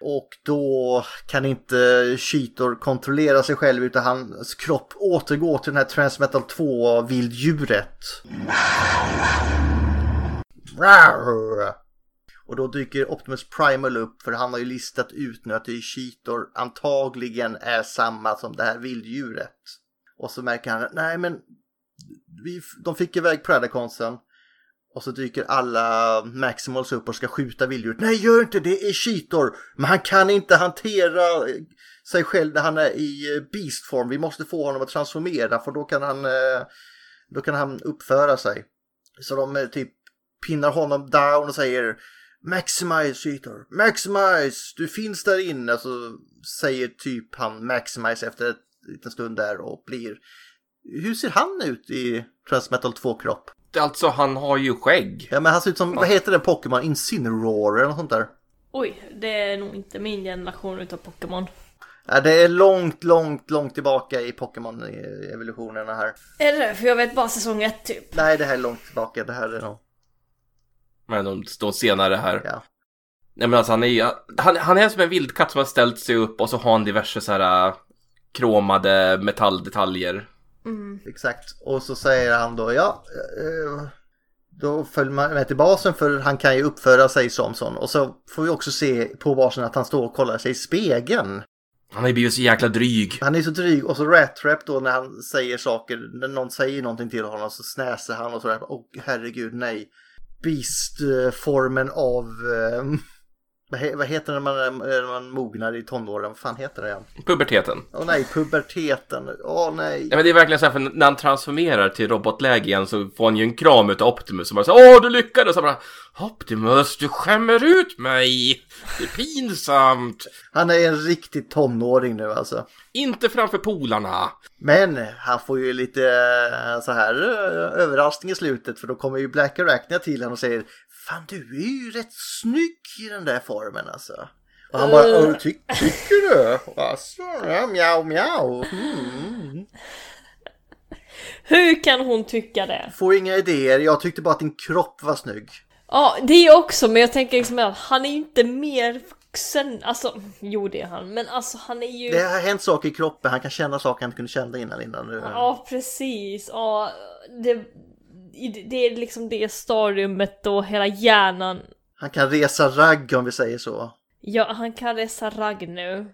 Och då kan inte Cheetor kontrollera sig själv utan hans kropp återgår till den här Transmetal 2 vilddjuret. Och då dyker Optimus Primal upp för han har ju listat ut nu att det är Cheetor antagligen är samma som det här vilddjuret. Och så märker han att nej men vi, de fick iväg Predaconsen. Och så dyker alla Maximals upp och ska skjuta vilddjuret. Nej, gör inte det, är Cheetor. Men han kan inte hantera eh, sig själv när han är i eh, beastform. Vi måste få honom att transformera för då kan han, eh, då kan han uppföra sig. Så de typ pinnar honom down och säger Maximize Cheetor, Maximize, du finns där inne. Så säger typ han Maximize efter en liten stund där och blir hur ser han ut i Transmetal 2-kropp? Alltså, han har ju skägg. Ja, men han ser ut som, vad heter den Pokémon? Incineroar eller något sånt där? Oj, det är nog inte min generation utav Pokémon. Ja, det är långt, långt, långt tillbaka i Pokémon-evolutionerna här. Är det det? För jag vet bara säsong ett typ. Nej, det här är långt tillbaka. Det här är nog... Men de står senare här. Ja. Nej men alltså han är ju, han, han är som en vildkatt som har ställt sig upp och så har han diverse så här äh, kromade metalldetaljer. Exakt. Och så säger han då, ja, eh, då följer man med till basen för han kan ju uppföra sig som sån. Och så får vi också se på basen att han står och kollar sig i spegeln. Han har ju blivit så jäkla dryg. Han är så dryg och så rat trap då när han säger saker, när någon säger någonting till honom så snäser han och så åh herregud nej. Beast-formen av, eh, vad, he, vad heter det när man, är- när man mognar i tonåren, vad fan heter det igen? Puberteten. Åh nej, puberteten, åh nej. Nej men det är verkligen så här, för när han transformerar till robotläge igen så får han ju en kram utav Optimus som bara så Åh du lyckades! Och så bara Optimus du skämmer ut mig! Det är pinsamt! Han är en riktig tonåring nu alltså. Inte framför polarna! Men han får ju lite eh, så här eh, överraskning i slutet för då kommer ju Black Arachnia till honom och säger Fan du är ju rätt snygg i den där formen alltså. Och han bara, Eh. "Åh, ty tycker du? Alltså, ja, mjau mjau. Mm. Hur kan hon tycka det? Får inga idéer, jag tyckte bara att din kropp var snygg. Ja, det är också, men jag tänker liksom att han är inte mer vuxen. Alltså, jo det är han, men alltså han är ju... Det har hänt saker i kroppen, han kan känna saker han inte kunde känna innan. innan nu. Ja, precis. Ja, det, det är liksom det stadiumet och hela hjärnan. Han kan resa ragg om vi säger så. Ja, han kan resa ragg nu.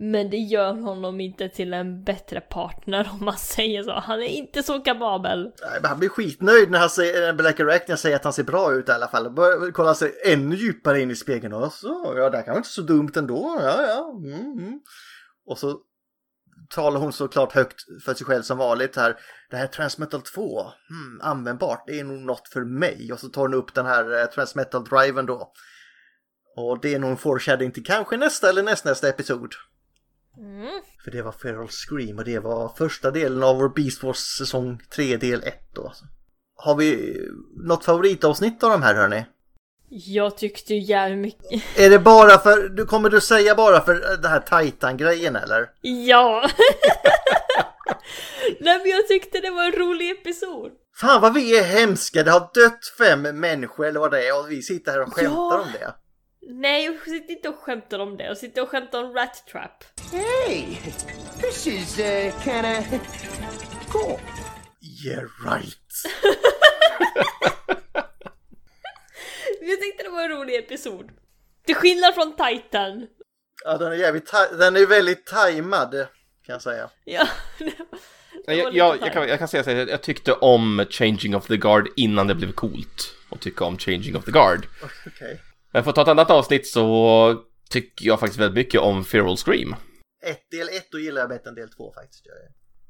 Men det gör honom inte till en bättre partner om man säger så. Han är inte så kapabel. Nej, men Han blir skitnöjd när, han säger, när Black Arachnia säger att han ser bra ut i alla fall. Börjar kolla sig ännu djupare in i spegeln. Och så, ja, det här kan vara inte så dumt ändå. Ja, ja. Mm, mm. Och så talar hon såklart högt för sig själv som vanligt här. Det här är Transmetal 2, hmm, användbart, det är nog något för mig. Och så tar hon upp den här eh, Transmetal-driven då. Och det är nog en foreshadowing till kanske nästa eller nästnästa episod. Mm. För det var Feral Scream och det var första delen av vår Beast Wars säsong 3 del 1 då. Har vi något favoritavsnitt av de här hörni? Jag tyckte ju jävligt mycket... Är det bara för, du kommer du säga bara för den här Titan-grejen eller? Ja! Nej men jag tyckte det var en rolig episod. Fan vad vi är hemska, det har dött fem människor eller vad det är och vi sitter här och skämtar Ja. om det. Nej, jag sitter inte och skämtar om det. Jag sitter och skämtar om Rat Trap. Hey, this is uh, kinda cool. Yeah right. Jag tyckte det var en rolig episod. Till skillnad från Titan. Ja den är jävligt, den är väldigt tajmad kan jag säga. Ja. Nej, Jag, jag, jag, kan, jag kan säga så här, jag tyckte om Changing of the Guard innan det blev coolt. Och tycka om Changing of the Guard. Okej. Men för att ta ett annat avsnitt så tycker jag faktiskt väldigt mycket om Feral Scream. Ett, del 1 då gillar jag bättre än del 2 faktiskt.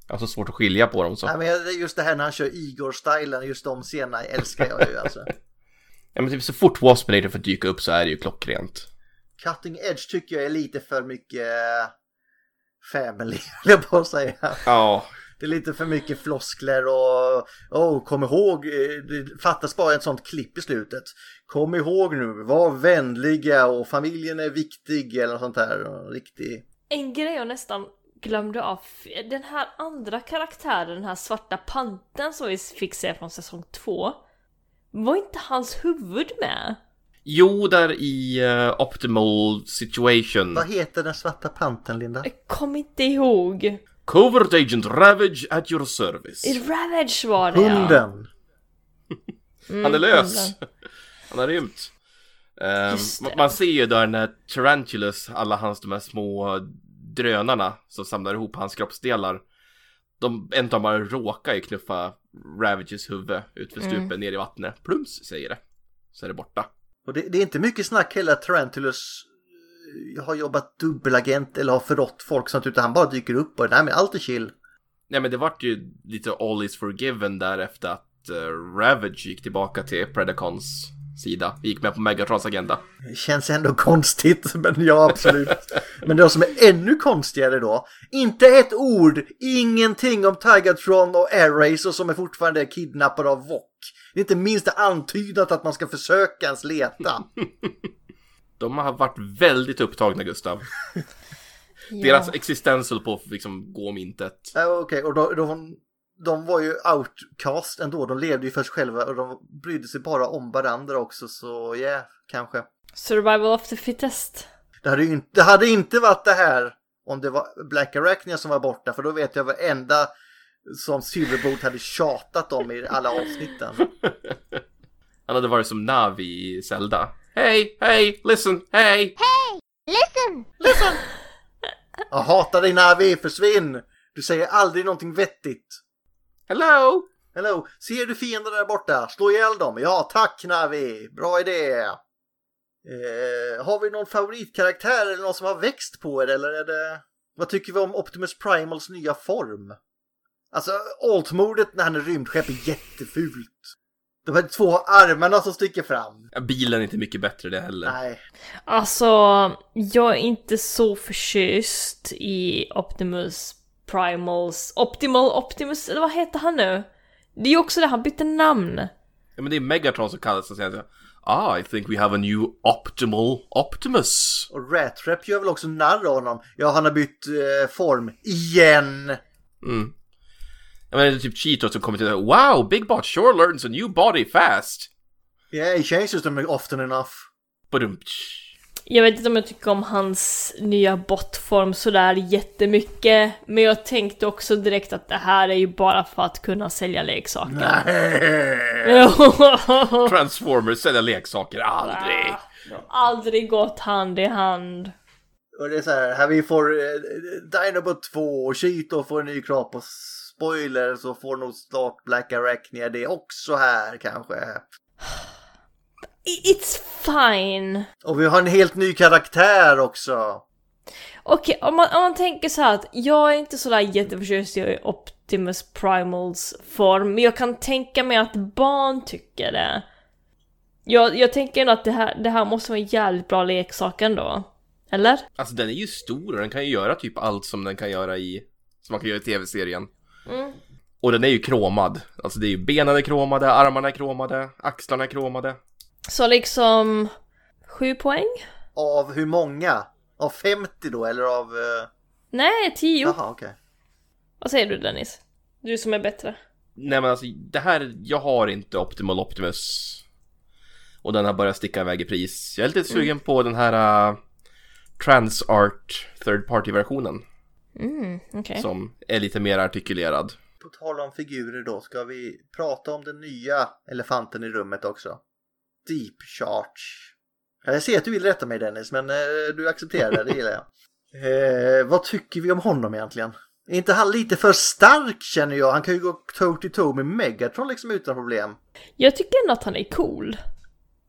Jag har så svårt att skilja på dem så. Nej, men just det här när han kör Igor-stilen, just de scenerna älskar jag ju alltså. Ja men typ så fort Waspinator får dyka upp så är det ju klockrent. Cutting Edge tycker jag är lite för mycket eh, family, vill jag bara säga. Ja. Det är lite för mycket floskler och oh, kom ihåg, eh, det fattas bara ett sånt klipp i slutet. Kom ihåg nu, var vänliga och familjen är viktig eller något sånt här. Och Riktig. En grej jag nästan glömde av. Den här andra karaktären, den här svarta panten som vi fick se från säsong två. Var inte hans huvud med? Jo, där i uh, Optimal Situation. Vad heter den svarta panten Linda? Kom inte ihåg. Covert Agent Ravage at your service. I Ravage var det ja. Hunden. Mm, Han är lös. hunden. Han har rymt. Ma- man ser ju där när Tarantulas, alla hans de här små drönarna som samlar ihop hans kroppsdelar. De, en av dem bara råkar ju knuffa Ravages huvud ut för stupen Mm. ner i vattnet. Plums säger det. Så är det borta. Och det, det är inte mycket snack heller att Tarantulus eh, har jobbat dubbelagent eller har förrått folk sånt utan han bara dyker upp och nej men allt är chill. Nej men det vart ju lite all is forgiven där efter att uh, Ravage gick tillbaka till Predacons sida. Vi gick med på Megatrons agenda. Det känns ändå konstigt, men ja absolut. men det som är ännu konstigare då, inte ett ord, ingenting om Tigatron och Air Racer som är fortfarande kidnappade av Vok. Det är inte minsta antydat att man ska försöka ens leta. De har varit väldigt upptagna Gustav. Ja. Deras existens höll på att liksom gå om intet. Ja, Okej, och då, de, de var ju outcast ändå. De levde ju för sig själva och de brydde sig bara om varandra också. Så ja, yeah, kanske. Survival of the fittest. Det hade, ju inte, det hade inte varit det här om det var Black Arachnia som var borta. För då vet jag varenda som Silverbolt hade tjatat om i alla avsnitten. Han hade varit som Navi i Zelda. Hej, hej, listen, hej! Hey, listen! Listen! Jag hatar dig Navi, försvinn! Du säger aldrig någonting vettigt. Hello! Hello, ser du fiender där borta? Slå ihjäl dem. Ja, tack Navi! Bra idé! Eh, har vi någon favoritkaraktär eller någon som har växt på er eller är det... Vad tycker vi om Optimus Primals nya form? Alltså, Alt-mordet när han är rymdskepp är jättefult. De här två armarna som sticker fram. Ja, bilen är inte mycket bättre det heller. Nej. Alltså, jag är inte så förtjust i Optimus Primals... Optimal Optimus, eller vad heter han nu? Det är ju också det, han bytte namn. Ja, men det är Megatron som kallas så Ah, I think we have a new optimal Optimus. Och Ratrap gör väl också narr av honom. Ja, han har bytt eh, form. Igen! Mm. Jag menar, det är typ Cheetos som kommer till det. Wow, Big Bot sure learns a new body fast. Yeah, he changes them often enough. Badum. Jag vet inte om jag tycker om hans nya botform sådär jättemycket. Men jag tänkte också direkt att det här är ju bara för att kunna sälja leksaker. Transformers säljer leksaker, aldrig. Aldrig gått hand i hand. Och det är så här, här vi får eh, Dinobot 2 och Cheeto får en ny kropp och spoiler så får nog snart Black Arachnia det också här kanske. It's fine. Och vi har en helt ny karaktär också. Okej, om, man, om man tänker så här att jag är inte sådär jätteförtjust i Optimus Primals form, men jag kan tänka mig att barn tycker det. Jag, jag tänker ändå att det här, det här måste vara en jävligt bra leksak ändå. Eller? Alltså den är ju stor och den kan ju göra typ allt som den kan göra i, som man kan göra i tv-serien. Mm. Och den är ju kromad. Alltså det är ju benen är kromade, armarna är kromade, axlarna är kromade. Så liksom... Sju poäng? Av hur många? Av 50 då eller av... eh, Nej, tio. Jaha, okej. Vad säger du Dennis? Du som är bättre. Nej men alltså det här, jag har inte Optimal Optimus. Och den har börjat sticka iväg i pris. Jag är lite sugen på den här uh, Transart Third Party-versionen. Mm, okej. Som är lite mer artikulerad. På tal om figurer då ska vi prata om den nya elefanten i rummet också. Deep Charge. Ja, Jag ser att du vill rätta mig Dennis, men eh, du accepterar det, det gillar jag. Eh, vad tycker vi om honom egentligen? Är inte han lite för stark känner jag? Han kan ju gå toe to toe med Megatron liksom utan problem. Jag tycker ändå att han är cool.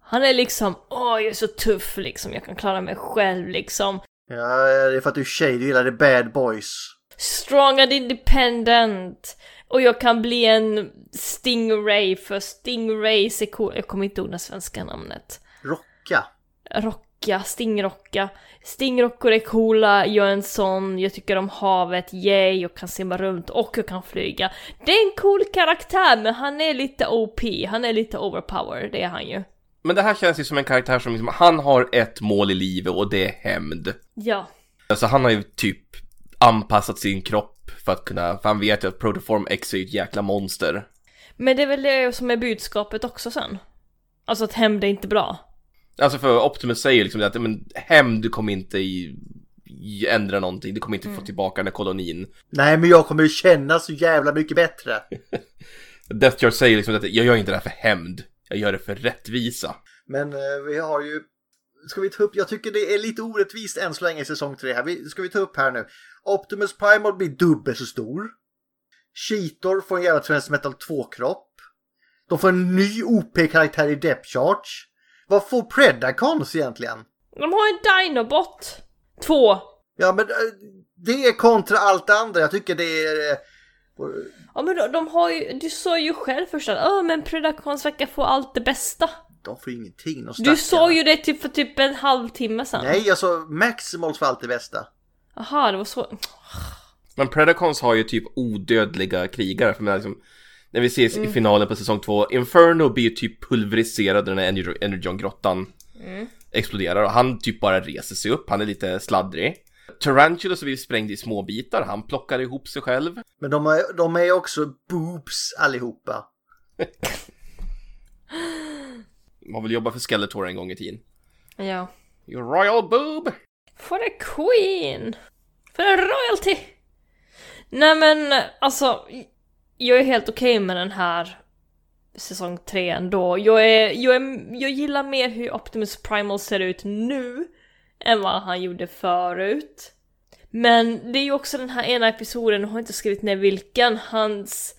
Han är liksom, åh jag är så tuff liksom, jag kan klara mig själv liksom. Ja, det är för att du är tjej, du gillar the bad boys. Strong and independent. Och jag kan bli en Stingray för Stingrays är cool. Jag kommer inte ihåg det svenska namnet. Rocka. Rocka, stingrocka. Stingrockor är coola, jag är en sån, jag tycker om havet, yay, jag kan simma runt och jag kan flyga. Det är en cool karaktär men han är lite OP, han är lite overpower, det är han ju. Men det här känns ju som en karaktär som liksom, han har ett mål i livet och det är hämnd. Ja. Alltså han har ju typ anpassat sin kropp för att kunna, för han vet ju att Protoform X är ju ett jäkla monster. Men det är väl det som är budskapet också sen. Alltså att hämnd är inte bra. Alltså för Optimus säger liksom att men, hämnd kommer inte i, i ändra någonting, du kommer inte få tillbaka den här kolonin. Nej, men jag kommer ju känna så jävla mycket bättre. Death Jar säger liksom att jag gör inte det här för hämnd, jag gör det för rättvisa. Men eh, vi har ju... Ska vi ta upp? Jag tycker det är lite orättvist än så länge i säsong 3 här. Vi, ska vi ta upp här nu? Optimus Primal blir dubbelt så stor. Cheetor får en jävla Transmetal 2-kropp. De får en ny OP-karaktär i Depth Charge. Vad får Predacons egentligen? De har en Dinobot! Två! Ja, men eh, det är kontra allt det andra. Jag tycker det är... eh, Ja men de, de har ju, du sa ju själv först att men Predacons verkar få allt det bästa. De får ingenting. De Du sa ju det typ för typ en halvtimme sedan. Nej, jag sa Maximals får allt det bästa. Jaha, det var så. Men Predacons har ju typ odödliga krigare, för liksom, när vi ses Mm. i finalen på säsong 2, Inferno blir ju typ pulveriserad när den här Ener- Energon-grottan Mm. exploderar och han typ bara reser sig upp, han är lite sladdrig. Tarantulas har blivit sprängd i små bitar, han plockar ihop sig själv. Men de är, de är också boobs allihopa. Man vill jobba för Skeletor en gång i tiden. Ja. Your royal boob! For the Queen! För the royalty! Nej men alltså, jag är helt okej okay med den här säsong 3 ändå. Jag, är, jag, är, jag gillar mer hur Optimus Primal ser ut nu än vad han gjorde förut. Men det är ju också den här ena episoden, jag har inte skrivit ner vilken, hans...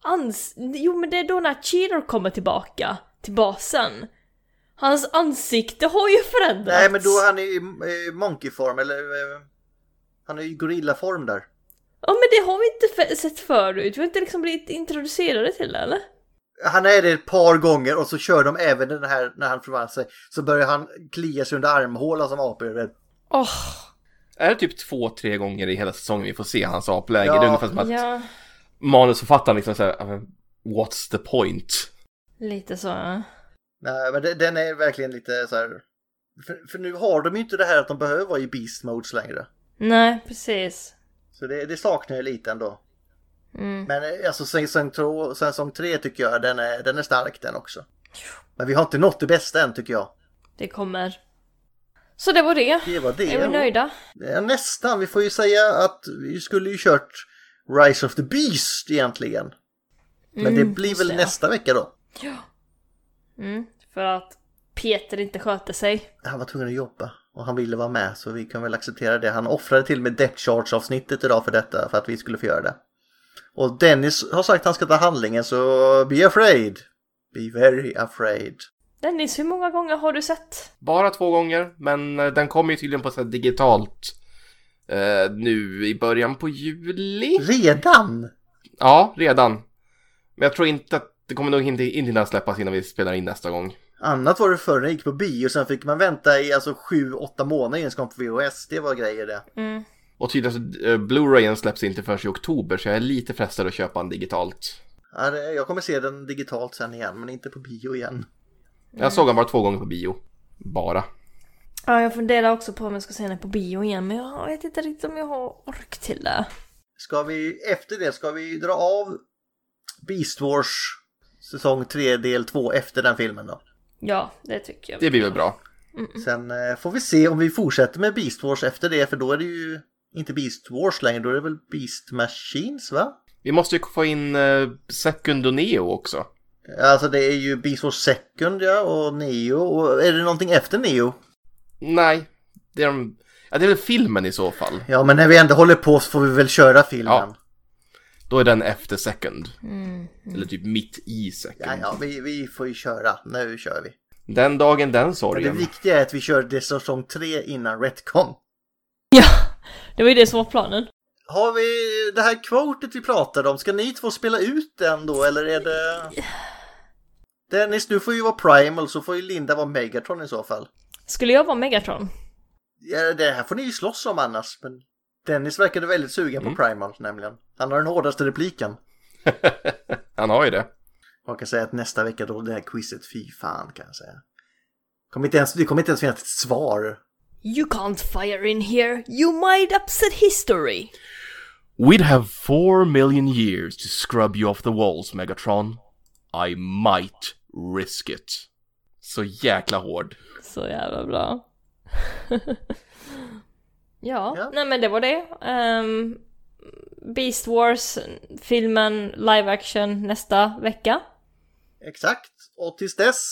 Ans jo men det är då när Cheetor kommer tillbaka till basen. Hans ansikte har ju förändrats. Nej men då är han i, i monkeyform eller... eh, Han är i gorillaform där. Ja men det har vi inte sett förut, vi har inte liksom blivit introducerade till det eller? Han är det ett par gånger och så kör de även den här när han förvandlar sig. Så börjar han klia sig under armhålan som apor. Åh! Är det typ två, tre gånger i hela säsongen vi får se hans apläge? Ja. Det är ungefär som att Ja, manusförfattaren liksom säger What's the point? Lite så. Nej men det, den är verkligen lite så här. För, för nu har de ju inte det här att de behöver vara i beast modes längre. Nej, precis. Så det, det saknar jag lite ändå. Mm. Men eh, alltså säsong, två- säsong tre tycker jag den är, den är stark den också. Men vi har inte nått det bästa än tycker jag. Det kommer. Så det var det. Det var det. Är vi nöjda? Ja, nästan. Vi får ju säga att vi skulle ju kört Rise of the Beast egentligen. Men det Mm, blir just väl det. nästa vecka då. Ja. Mm, för att Peter inte sköter sig. Han var tvungen att jobba och han ville vara med så vi kan väl acceptera det. Han offrade till och med Depth Charge avsnittet idag för detta för att vi skulle få göra det. Och Dennis har sagt att han ska ta handlingen så be afraid. Be very afraid. Dennis, hur många gånger har du sett? Bara två gånger, men eh, den kommer ju tydligen på så här digitalt eh, nu i början på juli. Redan? Ja, redan. Men jag tror inte att det kommer nog inte, inte hinna släppas innan vi spelar in nästa gång. Annat var det förr när gick på bio sen fick man vänta i alltså 7-8 månader innan det kom på VHS. Det var grejer det. Mm. Och tydligen så, eh, Blu-rayen släpps inte förrän i oktober, så jag är lite frestad att köpa den digitalt. Ja, det- Jag kommer se den digitalt sen igen men inte på bio igen. Jag såg den bara två gånger på bio. Bara. Ja, jag funderar också på om jag ska se den på bio igen, men jag vet inte riktigt om jag har ork till det. Ska vi efter det ska vi dra av Beast Wars säsong 3 del 2 efter den filmen då. Ja, det tycker jag. Det blir väl bra. Sen eh, får vi se om vi fortsätter med Beast Wars efter det för då är det ju inte Beast Wars längre, då är det väl Beast Machines va? Vi måste ju få in eh, Second och Neo också. Alltså det är ju Beast Wars Second ja och Neo och är det någonting efter Neo? Nej, det är, de, ja, det är väl filmen i så fall. Ja men när vi ändå håller på så får vi väl köra filmen. Ja. Då är den efter Second. Mm. Eller typ mitt i Second. Ja, ja vi, vi får ju köra. Nu kör vi. Den dagen, den Men det sorgen. viktiga är att vi kör det säsong 3 innan Retcon. Det var ju det som var planen. Har vi det här quotet vi pratade om, ska ni två spela ut den då eller är det... Dennis, du får ju vara Primal så får ju Linda vara Megatron i så fall. Skulle jag vara Megatron? Ja, det här får ni ju slåss om annars, men Dennis verkade väldigt sugen Mm. på Primal nämligen. Han har den hårdaste repliken. Han har ju det. Jag kan säga att nästa vecka då det här quizet, fy fan kan jag säga. Kommer inte ens, det kommer inte ens finnas ett svar. You can't fire in here. You might upset history. We'd have four million years to scrub you off the walls, Megatron. I might risk it. Så jäkla hård. Så jävla bra. ja, nej men det var det. Ehm, Beast Wars, filmen live action nästa vecka. Exakt, och tills dess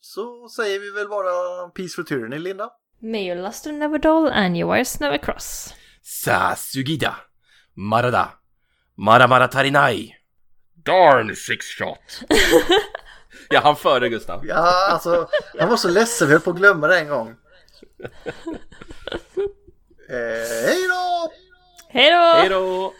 så säger vi väl bara Peace for Tyranny, Linda. May your luster never dull and your wires never cross. Sasugida. Marada. Maramara tarinai. Darn six shot. ja, han före Gustav. Ja, alltså, han var så ledsen, vi höll på att glömma det en gång. Eh! Hej då! Hej då!